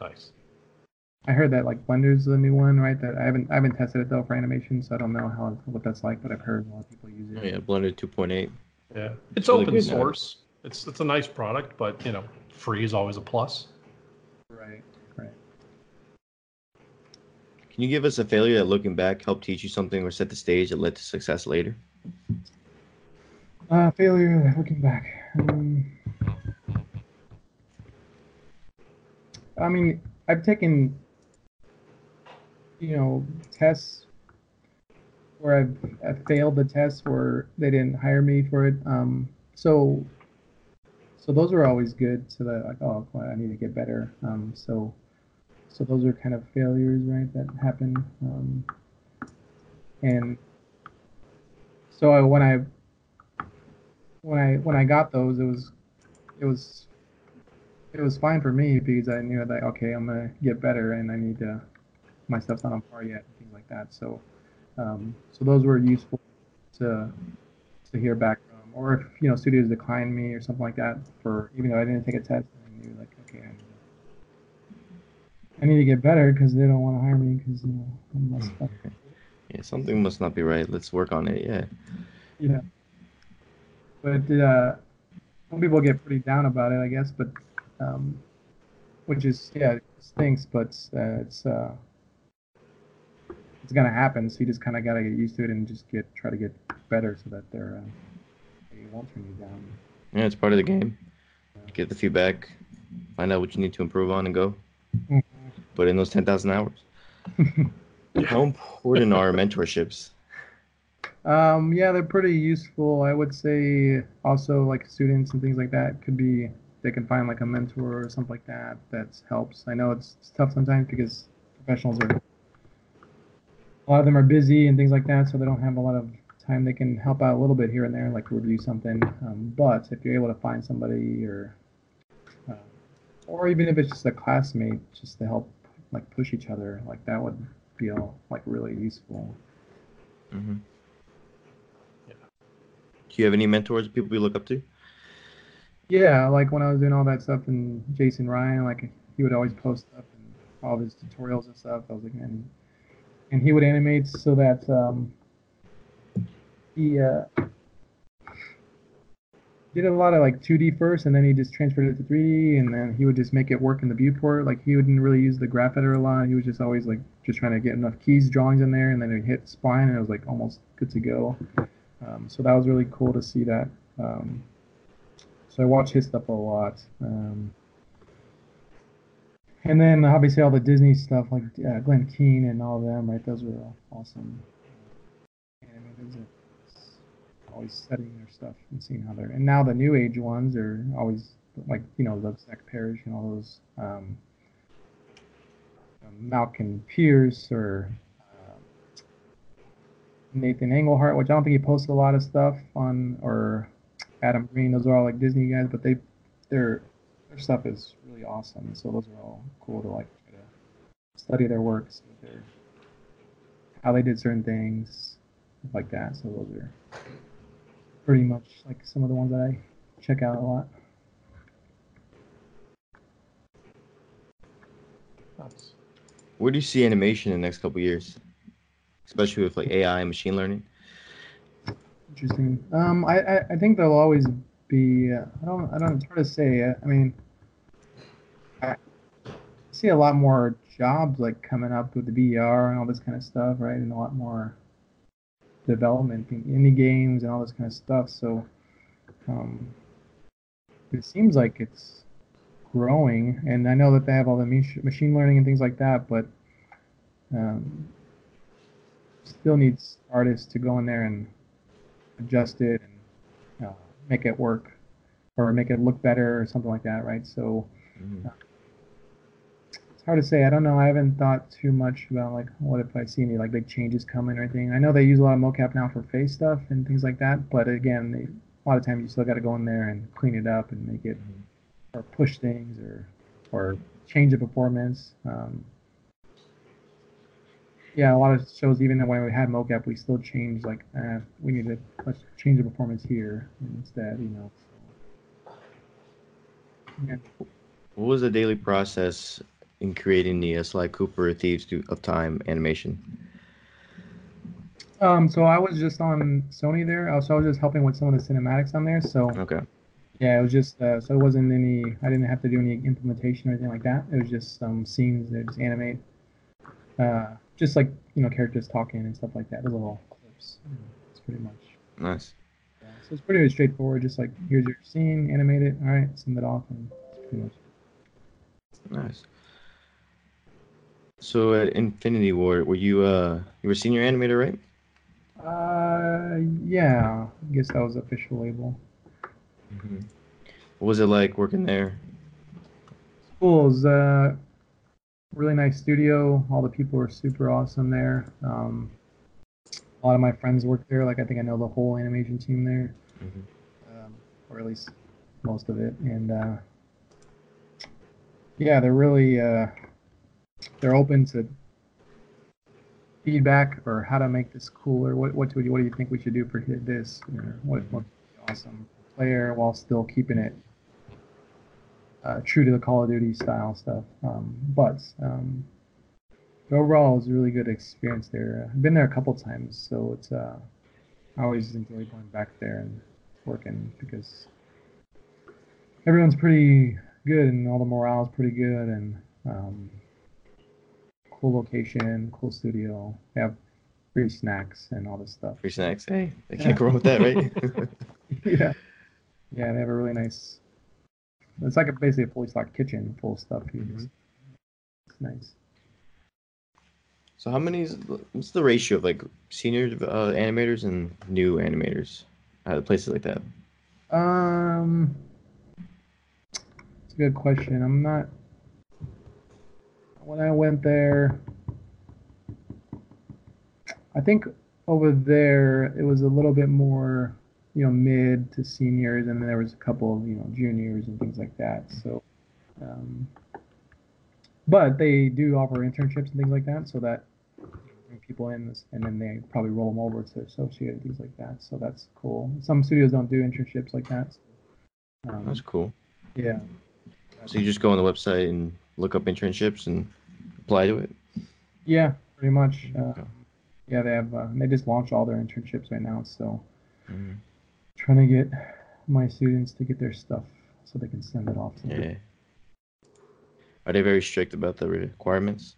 Nice. I heard that like Blender's the new one, right? That I haven't I haven't tested it though for animation, so I don't know how what that's like. But I've heard a lot of people use it. Oh yeah, Blender 2.8. Yeah. It's really open good now. source. It's it's a nice product, but you know, free is always a plus. Right, right. Can you give us a failure that looking back helped teach you something or set the stage that led to success later? Uh, failure. Looking back, um, I mean, I've taken, you know, tests where I've, I've failed the tests where they didn't hire me for it. Um, so, so those are always good. So that like, oh, I need to get better. Um, so, so those are kind of failures, right? That happen. Um, and so I, when I when I when I got those, it was it was it was fine for me because I knew that okay, I'm gonna get better and I need to my stuff's not on par yet things like that. So um, so those were useful to to hear back from, or if you know studios decline me or something like that for even though I didn't take a test, I knew like okay, I need to, I need to get better because they don't want to hire me because you know I'm messed up. Yeah, something must not be right. Let's work on it. Yeah. Yeah. But uh, some people get pretty down about it, I guess. But um, which is yeah, it stinks. But uh, it's uh, it's gonna happen. So you just kind of gotta get used to it and just get try to get better so that they're uh, they won't turn you down. Yeah, it's part of the game. Get the feedback, find out what you need to improve on, and go. Mhm. Put in those ten thousand hours. How important are mentorships? Um, yeah, they're pretty useful. I would say also like students and things like that could be they can find like a mentor or something like that that helps. I know it's, it's tough sometimes because professionals are a lot of them are busy and things like that, so they don't have a lot of time. They can help out a little bit here and there, like review something. Um, but if you're able to find somebody or uh, or even if it's just a classmate, just to help like push each other, like that would feel like really useful. mm-hmm. Yeah. Do you have any mentors, people you look up to? Yeah, like when I was doing all that stuff and Jason Ryan, like he would always post up and all of his tutorials and stuff. I was like, and and he would animate so that um, he uh, did a lot of like 2D first, and then he just transferred it to 3D, and then he would just make it work in the viewport. Like he wouldn't really use the graph editor a lot. He was just always like just trying to get enough keys drawings in there, and then he'd hit spline, and it was like almost good to go. Um, so that was really cool to see that. Um, so I watch his stuff a lot. Um, and then obviously all the Disney stuff like uh, Glen Keane and all of them, right? Those were awesome animators. Always studying their stuff and seeing how they're. And now the new age ones are always like you know the Zach Parrish and all those um, um, Malcon Pierce or uh, Nathan Engelhardt, which I don't think he posted a lot of stuff on, or Adam Green. Those are all like Disney guys, but they their their stuff is really awesome. So those are all cool to like to study their works, what how they did certain things, like that. So those are pretty much like some of the ones that I check out a lot. Where do you see animation in the next couple years, especially with like AI and machine learning? Interesting. Um, I, I, I think there'll always be. Uh, I don't. I don't. It's hard to say. I, I mean, I see a lot more jobs like coming up with the VR and all this kind of stuff, right? And a lot more development in indie games and all this kind of stuff. So, um, it seems like it's growing, and I know that they have all the machine learning and things like that, but um, still needs artists to go in there and adjust it and uh, make it work or make it look better or something like that, right? So Mhm. It's hard to say. I don't know. I haven't thought too much about like what if I see any like big changes coming or anything. I know they use a lot of mocap now for face stuff and things like that, but again, they, a lot of times you still got to go in there and clean it up and make it or push things or or change the performance. Um, yeah, a lot of shows, even when we had mocap, we still changed like uh, we need to let's change the performance here instead, you know. So, yeah. What was the daily process in creating the uh, Sly Cooper Thieves of Time animation? Um, so I was just on Sony there. I was, so I was just helping with some of the cinematics on there. So Okay. yeah, it was just uh, so it wasn't any. I didn't have to do any implementation or anything like that. It was just some scenes that just animate, uh, just like you know characters talking and stuff like that. The little clips. It's pretty much. Nice. Yeah. So it's pretty straightforward. Just like here's your scene, animate it. All right, send it off, and it's pretty much. So at Infinity Ward, were you uh you were senior animator, right? Uh, yeah, I guess that was official label. What was it like working there? Cool. It was uh, really nice studio. All the people were super awesome there. Um, a lot of my friends work there. Like I think I know the whole animation team there, Mhm. um, or at least most of it. And uh, yeah, they're really uh, they're open to feedback or how to make this cooler. What what do you, what do you think we should do for this? What what awesome player while still keeping it uh, true to the Call of Duty style stuff. Um, but um, overall, it was a really good experience there. I've been there a couple times, so it's uh, I always enjoy going back there and working because everyone's pretty good and all the morale is pretty good and um, cool location, cool studio. They have free snacks and all this stuff. Free snacks. Hey, I can't go wrong with that, right? yeah, yeah, they have a really nice. It's like a basically a fully stocked kitchen full of stuff. You just, it's nice. so how many? Is, what's the ratio of like senior uh, animators and new animators at places like that? Um, it's a good question. I'm not. When I went there, I think over there it was a little bit more, you know, mid to seniors, and then there was a couple of you know juniors and things like that. So, um, but they do offer internships and things like that, so that people in, and then they probably roll them over to associate and things like that. So that's cool. Some studios don't do internships like that. So, um, That's cool. yeah. So you just go on the website and look up internships and apply to it. Yeah, pretty much. Uh, Okay. yeah, they have. Uh, they just launched all their internships right now, so Mhm. trying to get my students to get their stuff so they can send it off. To them. Yeah. Are they very strict about the requirements?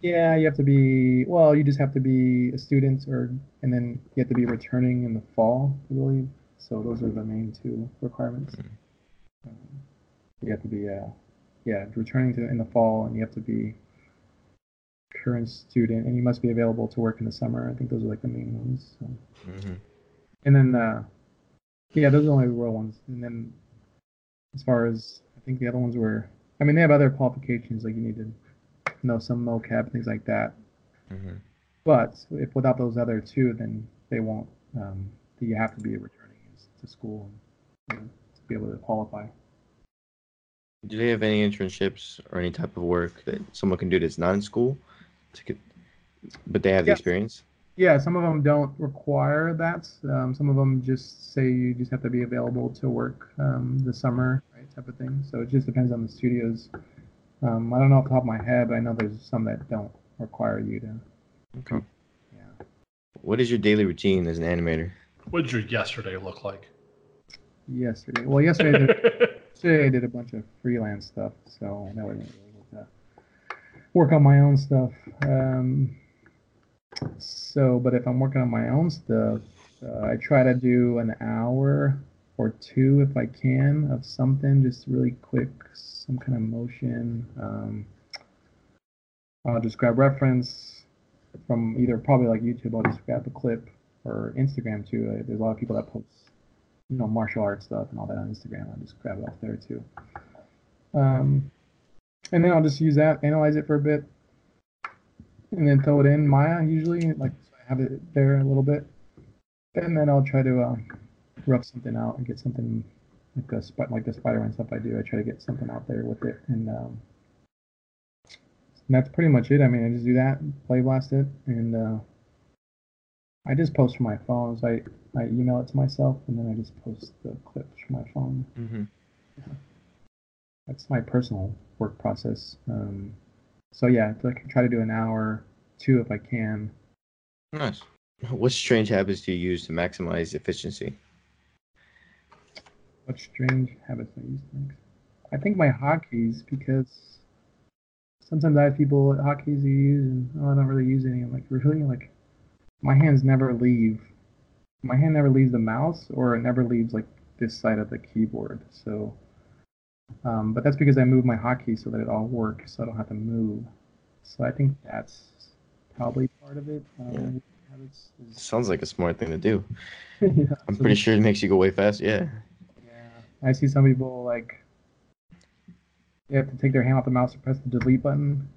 Yeah, you have to be. Well, you just have to be a student, or and then you have to be returning in the fall, I believe. So those are the main two requirements. Um, you have to be, uh, yeah, returning to in the fall, and you have to be current student, and you must be available to work in the summer. I think those are like the main ones. So. Mm-hmm. And then, uh, yeah, those are the only real ones. And then, as far as I think the other ones were, I mean, they have other qualifications like you need to know some mocap things like that. Mm-hmm. But if without those other two, then they won't. Um, you have to be returning to school and, you know, to be able to qualify. Do they have any internships or any type of work that someone can do that's not in school, to get, but they have the Yes. experience? Yeah, some of them don't require that. Um, some of them just say you just have to be available to work um, the summer, right, type of thing. So it just depends on the studios. Um, I don't know off the top of my head, but I know there's some that don't require you to. Okay. Yeah. What is your daily routine as an animator? What did your yesterday look like? Yesterday, well, yesterday, I did, I did a bunch of freelance stuff, so that wasn't really able to work on my own stuff. Um, so, but if I'm working on my own stuff, uh, I try to do an hour or two if I can of something, just really quick, some kind of motion. Um, I'll just grab reference from either probably like YouTube. I'll just grab a clip or Instagram too. There's a lot of people that post, you know, martial arts stuff and all that on Instagram. I'll just grab it off there too. Um, and then I'll just use that, analyze it for a bit, and then throw it in Maya usually, like so I have it there a little bit, and then I'll try to uh, rough something out and get something like sp- like the Spider-Man stuff I do. I try to get something out there with it, and, um, and that's pretty much it. I mean, I just do that, play blast it, and uh, I just post from my phone. So I I email it to myself, and then I just post the clips from my phone Mm-hmm. that's my personal work process. Um, so yeah, I can try to do an hour, two if I can. Nice. What strange habits do you use to maximize efficiency? What strange habits I use things. I think my hotkeys because sometimes I have people at hotkeys who use and oh, I don't really use any. I'm like really like my hands never leave. My hand never leaves the mouse or it never leaves like this side of the keyboard. So, um, but that's because I move my hotkey so that it all works. So I don't have to move. So I think that's probably part of it. Um, Yeah. habits is- Sounds like a smart thing to do. yeah, I'm pretty sure it makes you go way fast. Yeah. Yeah, I see some people like they have to take their hand off the mouse to press the delete button.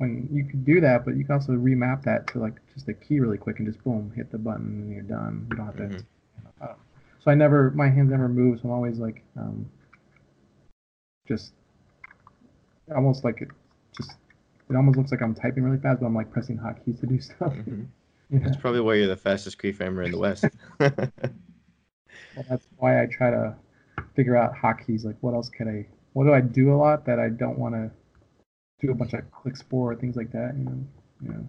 When you could do that, but you can also remap that to like just a key really quick and just boom, hit the button and you're done. You don't have to. Mhm. I don't- So I never, my hands never move, so I'm always like, um, just almost like it, just it almost looks like I'm typing really fast, but I'm like pressing hotkeys to do stuff. Mhm. Yeah. That's probably why you're the fastest keyframer in the West. Well, that's why I try to figure out hotkeys. Like, what else can I? What do I do a lot that I don't want to do a bunch of click spore things like that? You know, you know.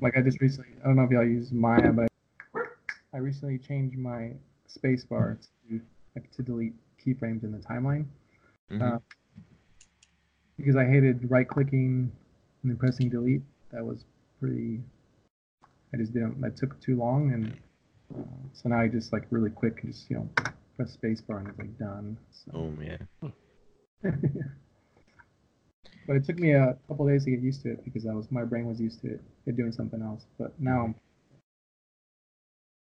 Like I just recently, I don't know if y'all use Maya, but I recently changed my spacebar to like to delete keyframes in the timeline Mhm. Uh, because I hated right clicking and then pressing delete. That was pretty. I just didn't. That took too long, and uh, so now I just like really quick, just you know, press spacebar and it's like done. So. Oh yeah. but it took me a couple days to get used to it because I was my brain was used to it, it doing something else. But now I'm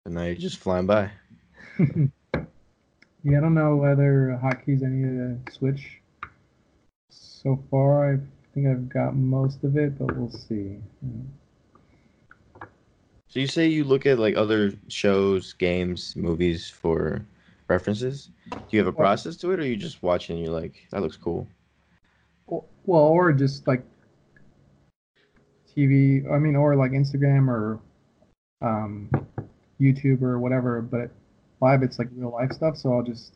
And now you're just flying by. Yeah, I don't know whether hotkeys I need uh, to switch. So far, I think I've got most of it, but we'll see. So you say you look at like other shows, games, movies for references. Do you have a process to it, or you just watch and you're like, that looks cool? Well, or just like TV. I mean, or like Instagram or um, YouTube or whatever. But live, it's like real life stuff. So I'll just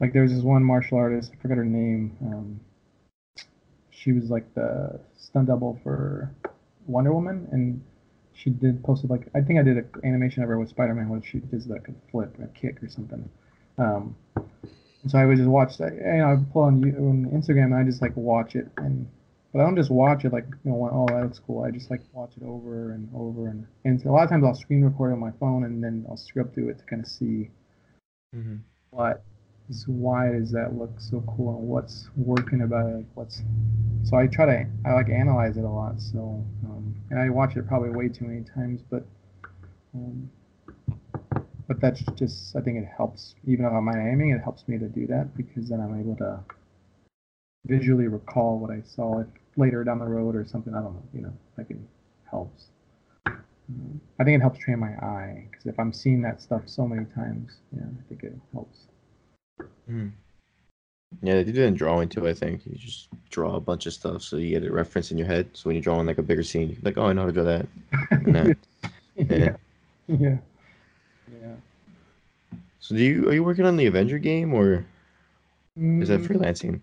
like there's this one martial artist. I forget her name. Um, she was like the stunt double for Wonder Woman, and she did posted like I think I did an animation of her with Spider Man where she does like a flip, a kick or something. Um, and so I would just watch that. You know, I would pull on, you- on Instagram and I just like watch it, and but I don't just watch it like you know, oh that looks cool. I just like watch it over and over, and and a lot of times I'll screen record on my phone and then I'll scrub through it to kind of see Mm-hmm. what is why does that look so cool and what's working about it what's so i try to i like analyze it a lot so um, and i watch it probably way too many times but um, but that's just i think it helps even though i'm aiming it helps me to do that because then i'm able to visually recall what i saw it later down the road or something i don't know you know like it helps I think it helps train my eye because if I'm seeing that stuff so many times, yeah, I think it helps. Mm-hmm. Yeah, they do that in drawing too. I think you just draw a bunch of stuff so you get a reference in your head. So when you're drawing like a bigger scene, you're like, oh, I know how to draw that. That- yeah. yeah. Yeah. So do you are you working on the Avenger game or is that Mm, freelancing?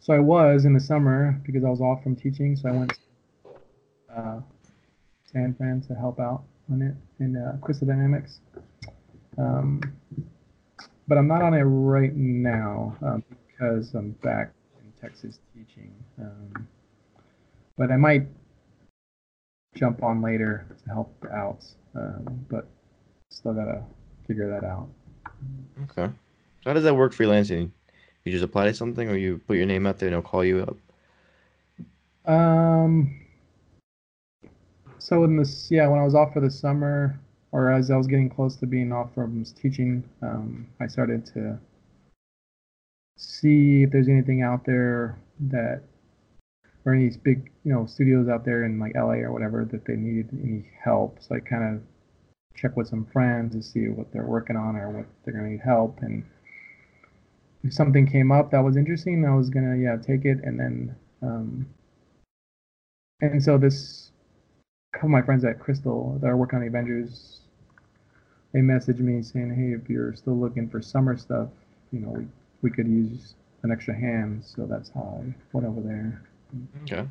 So I was in the summer because I was off from teaching, so I went to uh, San Fran to help out on it in uh, Crystal Dynamics. Um, but I'm not on it right now um, because I'm back in Texas teaching. Um, but I might jump on later to help out, um, but still gotta figure that out. Okay. So how does that work freelancing? You just apply to something or you put your name out there and they'll call you up? Um. So in this, yeah, when I was off for the summer, or as I was getting close to being off from teaching, um, I started to see if there's anything out there that, or any big, you know, studios out there in like LA or whatever that they needed any help. So I kind of check with some friends to see what they're working on or what they're gonna need help, and if something came up that was interesting, I was gonna yeah take it, and then. Um, and so this couple of my friends at Crystal that are working on the Avengers, they messaged me saying, "Hey, if you're still looking for summer stuff, you know, we we could use an extra hand." So that's how I went over there. Okay.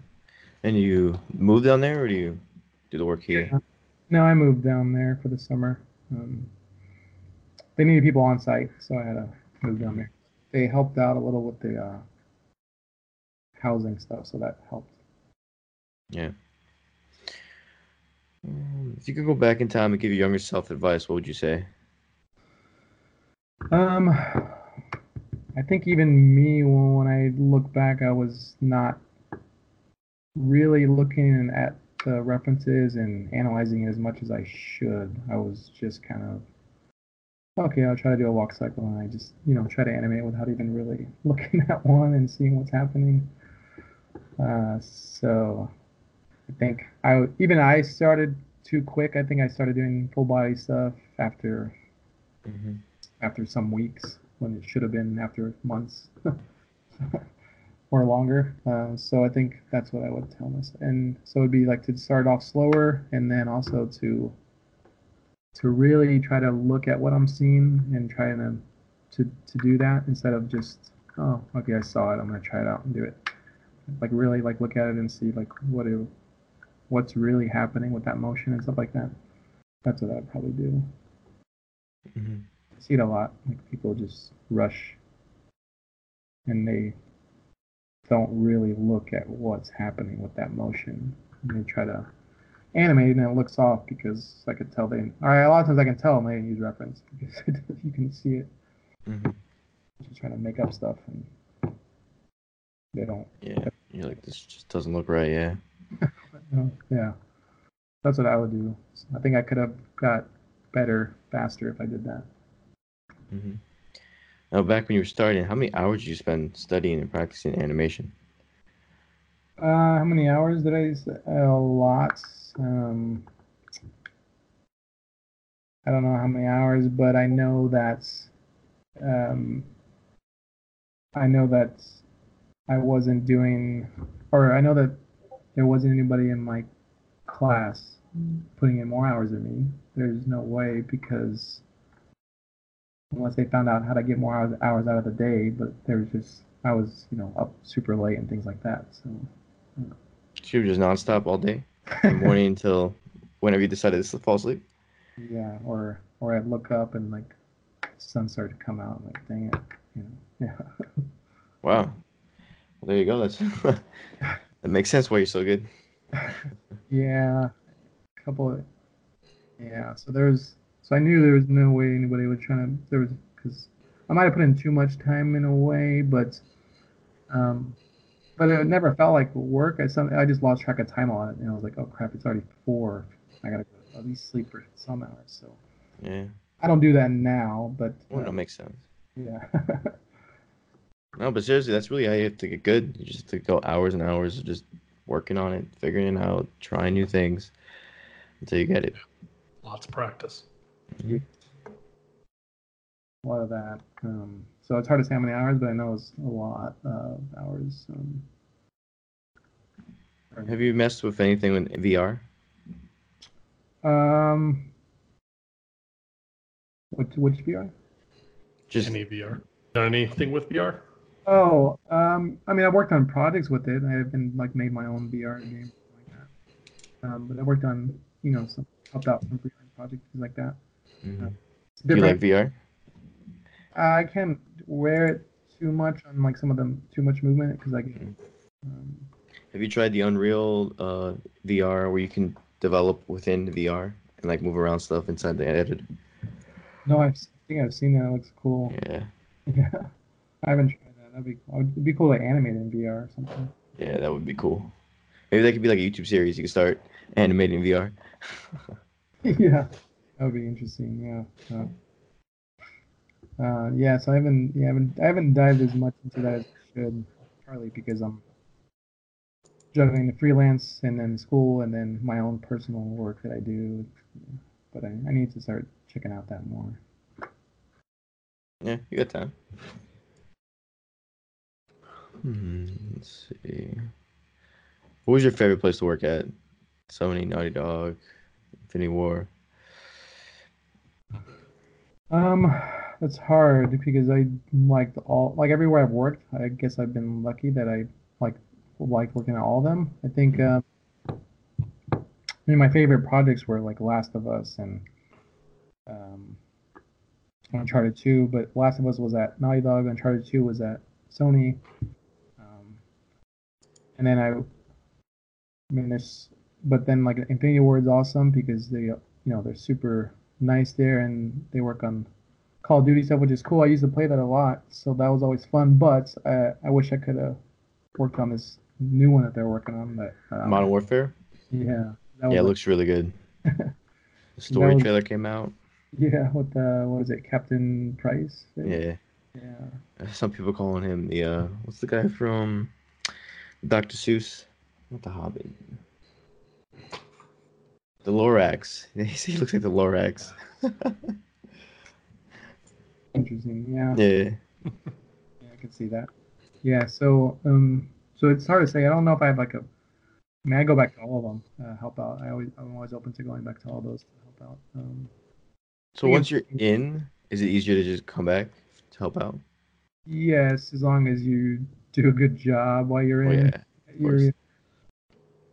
And you move down there or do you do the work here? No, I moved down there for the summer. Um, they needed people on site, so I had to move down there. They helped out a little with the uh, housing stuff, so that helped. Yeah. Um, if you could go back in time and give your younger self advice, what would you say? Um, I think even me, when I look back, I was not really looking at the references and analyzing it as much as I should. I was just kind of, okay, I'll try to do a walk cycle, and I just, you know, try to animate without even really looking at one and seeing what's happening. Uh, so I think I even I started too quick. I think I started doing full body stuff after hmm after some weeks when it should have been after months or longer. Uh, so I think that's what I would tell myself. And so it'd be like to start off slower and then also to to really try to look at what I'm seeing and try to to, to do that instead of just oh okay I saw it I'm gonna try it out and do it. Like really like look at it and see like what it, what's really happening with that motion and stuff like that. That's what I'd probably do. hmm I see it a lot. Like people just rush and they don't really look at what's happening with that motion. And they try to animate it and it looks off because I could tell they. All right, a lot of times I can tell they didn't use reference because you can see it. hmm Just trying to make up stuff and they don't. Yeah. You're like, this just doesn't look right. Yeah. Uh, yeah, that's what I would do. I think I could have got better faster if I did that. hmm Now, back when you were starting, how many hours did you spend studying and practicing animation? Uh, how many hours did I? A lot. Um, I don't know how many hours, but I know that. Um, I know that I wasn't doing, or I know that there wasn't anybody in my class mm. putting in more hours than me. There's no way because unless they found out how to get more hours, hours out of the day, but there was just I was you know up super late and things like that. So So you were just nonstop all day, from morning until whenever you decided to fall asleep. Yeah, or or I'd look up and like sun started to come out. I'm like, dang it, you know. Yeah. Wow. Well, there you go. That's that makes sense why you're so good. yeah. A couple of yeah. So there was so I knew there was no way anybody was trying to there was because I might have put in too much time in a way, but um, but it never felt like work. I some I just lost track of time on it, and I was like, oh crap, it's already four. I gotta go at least sleep for some hours. So Yeah. I don't do that now, but Well, uh, that makes sense. yeah. No, but seriously, that's really how you have to get good. You just have to go hours and hours of just working on it, figuring it out, trying new things until you get it. Lots of practice. a lot of that. Um, so it's hard to say how many hours, but I know it's a lot of hours. Um, Have you messed with anything with VR? um, which which VR? Just Any VR? Done anything with VR? Oh, um, I mean, I worked on projects with it. I haven't like made my own VR game like that. Um, but I worked on you know some helped out some freelance projects things like that. Mhm. It's do you like. VR? I can't wear it too much on like some of them too much movement because I get. Um, Have you tried the Unreal uh, VR where you can develop within VR and like move around stuff inside the editor? no, I've, I think I've seen that. It looks cool. Yeah, Yeah, I haven't tried. That'd be cool. It'd be cool to animate in VR or something. yeah, that would be cool. Maybe that could be like a YouTube series. You could start animating VR. yeah, that would be interesting. Yeah. Uh, uh, yeah. So I haven't, yeah, I haven't, I haven't dived as much into that as I should, partly because I'm juggling the freelance and then school and then my own personal work that I do. But I, I need to start checking out that more. Yeah, you got time. Hmm, let's see. What was your favorite place to work at? Sony, Naughty Dog, Infinity Ward. Um, that's hard because I liked all like everywhere I've worked. I guess I've been lucky that I like like working at all of them. I think uh, I mean my favorite projects were like Last of Us and um, Uncharted 2, but Last of Us was at Naughty Dog. Uncharted 2 was at Sony. And then I, I mean, this, but then like Infinity Ward is awesome because they, you know, they're super nice there and they work on Call of Duty stuff, which is cool. I used to play that a lot, so that was always fun. But I, I wish I could have worked on this new one that they're working on. But um, Modern Warfare. yeah, that Yeah, it was- looks really good. The story was- trailer came out. yeah. With the what is it, Captain Price? Yeah. yeah. Some people calling him the uh what's the guy from Dr. Seuss? Not the Hobbit. The Lorax. he looks like the Lorax. Interesting. Yeah. Yeah. Yeah, I can see that. Yeah, so um, so it's hard to say. I don't know if I have like a. I mean, I go back to all of them. Uh, help out. I always, I'm always open to going back to all those to help out. Um, So once you're in, is it easier to just come back to help out? yes, as long as you do a good job while you're Oh in, yeah.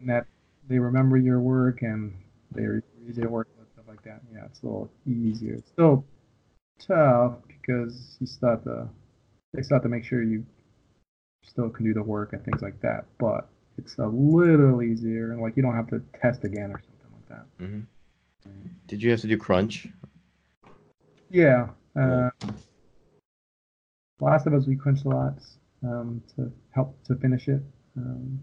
and that they remember your work and they're easy to work with stuff like that. Yeah, it's a little easier. It's still tough because you still have to. They still have to make sure you still can do the work and things like that. But it's a little easier, and like you don't have to test again or something like that. hmm Did you have to do crunch? Yeah. Uh, Last of Us, we crunched a lot um, to help to finish it. Um,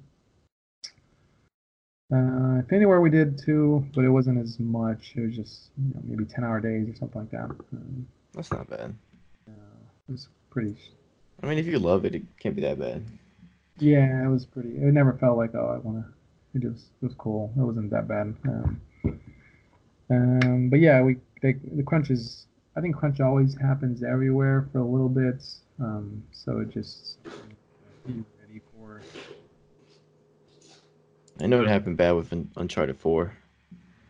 uh, Infinity Ward we did too, but it wasn't as much. It was just you know, maybe ten hour days or something like that. Um, That's not bad. uh, it was pretty. I mean, if you love it, it can't be that bad. Yeah, it was pretty. It never felt like oh I want to. It just it was cool. It wasn't that bad. Um, um, but yeah, we they, the crunch is. I think crunch always happens everywhere for a little bit. Um, so it just be ready for. I know it happened bad with Uncharted 4.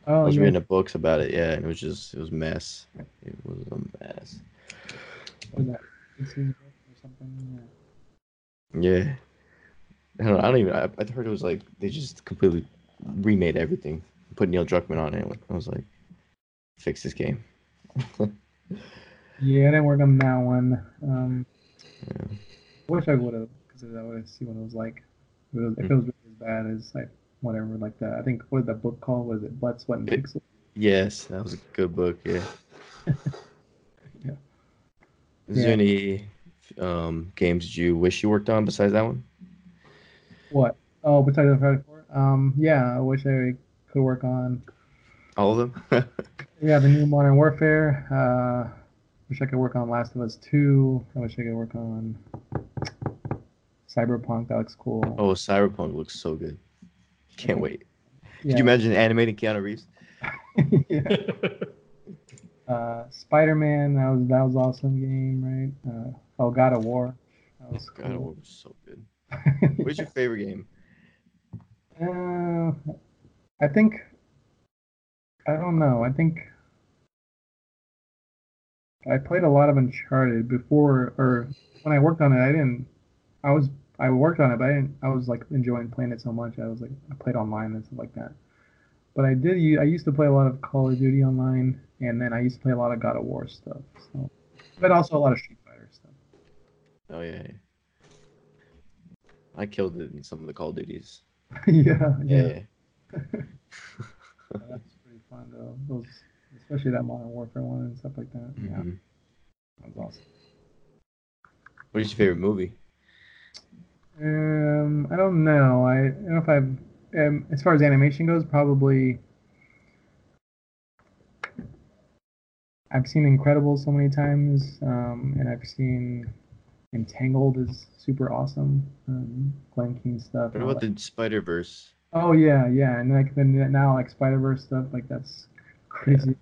Oh, I was yeah, reading the books about it, yeah, and it was just, it was mess. It was a mess. was that? or something. Yeah. Yeah. I don't, I don't even, I, I heard it was like, they just completely remade everything. Put Neil Druckmann on it. I was like, fix this game. Yeah, I didn't work on that one. Um, Yeah. wish I would have, because I would have seen what it was like. If it was, if it was really as bad as like whatever, like that. I think what that book called? Was it Blood, Sweat, and Pixels? Yes, that was a good book, yeah. Yeah. Is Yeah. there any um, games that you wish you worked on besides that one? What? Oh, besides the Friday Four? Um, yeah, I wish I could work on. All of them? Yeah, the new Modern Warfare. Uh, wish I could work on Last of Us Two. I wish I could work on Cyberpunk. That looks cool. oh, Cyberpunk looks so good. Can't wait. yeah. Could you imagine animating Keanu Reeves? yeah. Uh, Spider-Man. That was that was awesome game, right? Uh, oh, God of War. That was God, of War was so good. What's your favorite game? Uh, I think. I don't know. I think. I played a lot of Uncharted before, or when I worked on it. I didn't. I was. I worked on it, but I didn't. I was like enjoying playing it so much. I was like, I played online and stuff like that. But I did. I used to play a lot of Call of Duty online, and then I used to play a lot of God of War stuff. So, but also a lot of Street Fighter stuff. Oh yeah. yeah. I killed it in some of the Call of Duties. yeah, Yeah. yeah. That's pretty fun though. Those, especially that Modern Warfare one and stuff like that. Yeah, Mhm. that was awesome. What is your favorite movie? Um, I don't know. I, I don't know if I've, um, as far as animation goes, probably. I've seen Incredibles so many times, um, and I've seen Entangled is super awesome. Um, Glen Keane stuff. What about that. the Spider Verse? Oh yeah, yeah, and like then now like Spider Verse stuff, like that's crazy. awesome,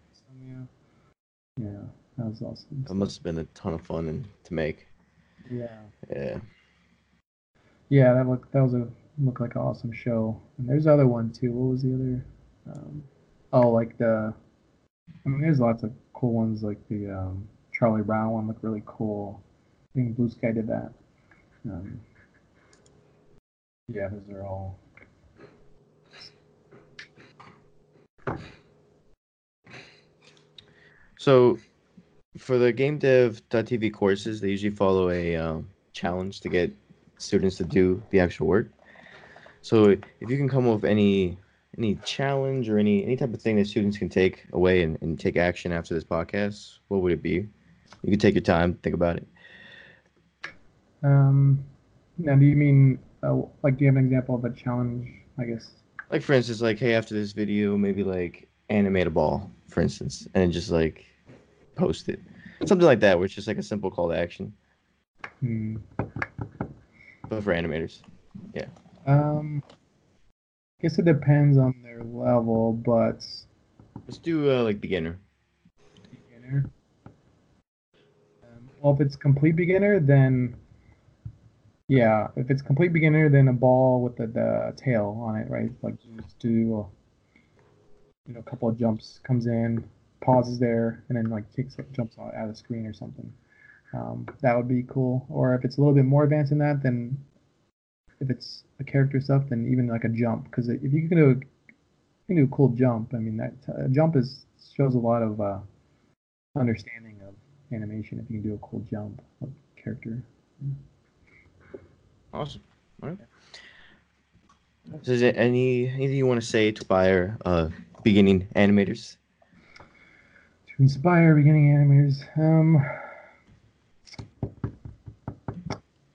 Yeah, that was awesome. That must have been a ton of fun and to make. Yeah, Yeah. yeah, that looked that was a looked like an awesome show. And there's other one too. What was the other? Um, oh, like the. I mean, there's lots of cool ones. Like the um, Charlie Brown one looked really cool. I think Blue Sky did that. Um, yeah, those are all. So, for the GameDev.tv courses, they usually follow a um, challenge to get students to do the actual work. So, if you can come up with any any challenge or any any type of thing that students can take away and, and take action after this podcast, what would it be? You can take your time, think about it. Um, now, do you mean uh, like? Do you have an example of a challenge? I guess. Like for instance, like hey, after this video, maybe like animate a ball, for instance, and just like post it, something like that, where it's just like a simple call to action, Hmm. but for animators. Yeah. Um, I guess it depends on their level, but Let's do uh, like beginner. beginner. Um, well, if it's complete beginner, then yeah. If it's complete beginner, then a ball with the, the tail on it, right? Like you just do, a, you know, a couple of jumps, comes in, pauses there, and then like kicks jumps out out of the screen or something. Um, that would be cool. Or if it's a little bit more advanced than that, then if it's a character stuff, then even like a jump, because if you can do a, you can do a cool jump. I mean, that uh, jump is shows a lot of uh, understanding of animation if you can do a cool jump of character. Awesome. All right. So is there any anything you want to say to our uh, beginning animators? Inspire beginning animators, um,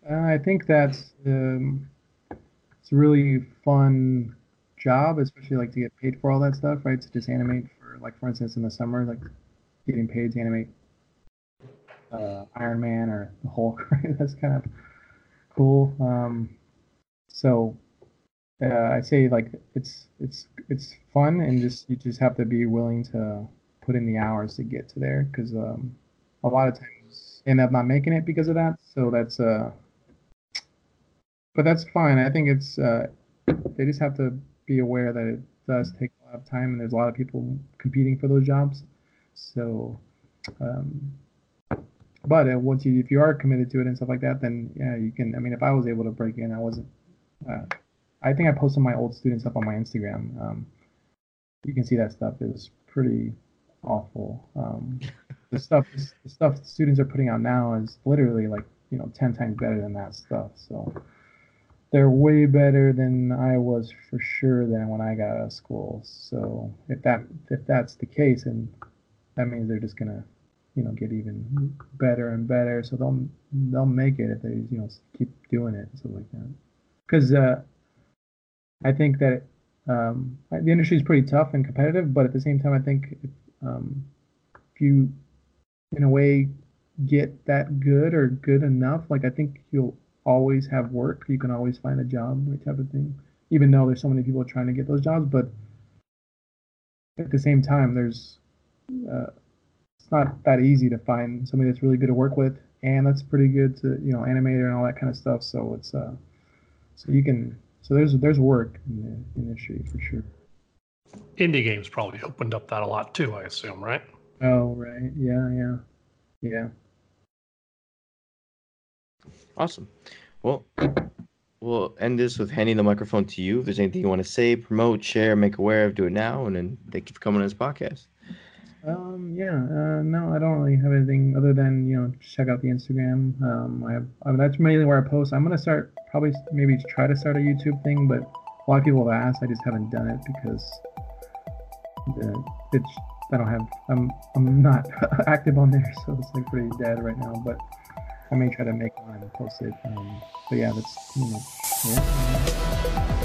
uh, I think that's um, it's a really fun job, especially like to get paid for all that stuff, right? To just animate for, like, for instance, in the summer, like getting paid to animate uh, Iron Man or the Hulk, right? That's kind of cool. Um, so uh, I say like it's it's it's fun, and just you just have to be willing to put in the hours to get to there, because um, a lot of times end up not making it because of that. So that's uh, but that's fine. I think it's uh, they just have to be aware that it does take a lot of time, and there's a lot of people competing for those jobs. So, um, but uh, once you if you are committed to it and stuff like that, then yeah, you can. I mean, if I was able to break in, I wasn't. Uh, I think I posted my old student stuff on my Instagram. Um, you can see that stuff is pretty awful. Um, the stuff the stuff students are putting out now is literally like you know ten times better than that stuff. So they're way better than I was for sure than when I got out of school. So if that if that's the case, and that means they're just gonna you know get even better and better. So they'll they'll make it if they you know keep doing it and stuff like that. Because uh, I think that um, the industry is pretty tough and competitive, but at the same time, I think um, if you in a way get that good or good enough, like I think you'll always have work. You can always find a job, type of thing. Even though there's so many people trying to get those jobs, but at the same time, there's uh, it's not that easy to find somebody that's really good to work with, and that's pretty good to you know animator and all that kind of stuff. So it's uh, so you can so there's there's work in the industry for sure. Indie games probably opened up that a lot too, I assume, right? Oh right, yeah, yeah, yeah. Awesome. Well, we'll end this with handing the microphone to you. If there's anything you want to say, promote, share, make aware of, do it now. And then thank you for coming on this podcast. Um, yeah, uh, no, I don't really have anything other than you know check out the Instagram. Um, I have I mean, that's mainly where I post. I'm gonna start probably maybe try to start a YouTube thing, but a lot of people have asked. I just haven't done it because the, it's I don't have I'm I'm not active on there, so it's like pretty dead right now. But I may try to make one and post it. Um, but yeah, that's you know yeah.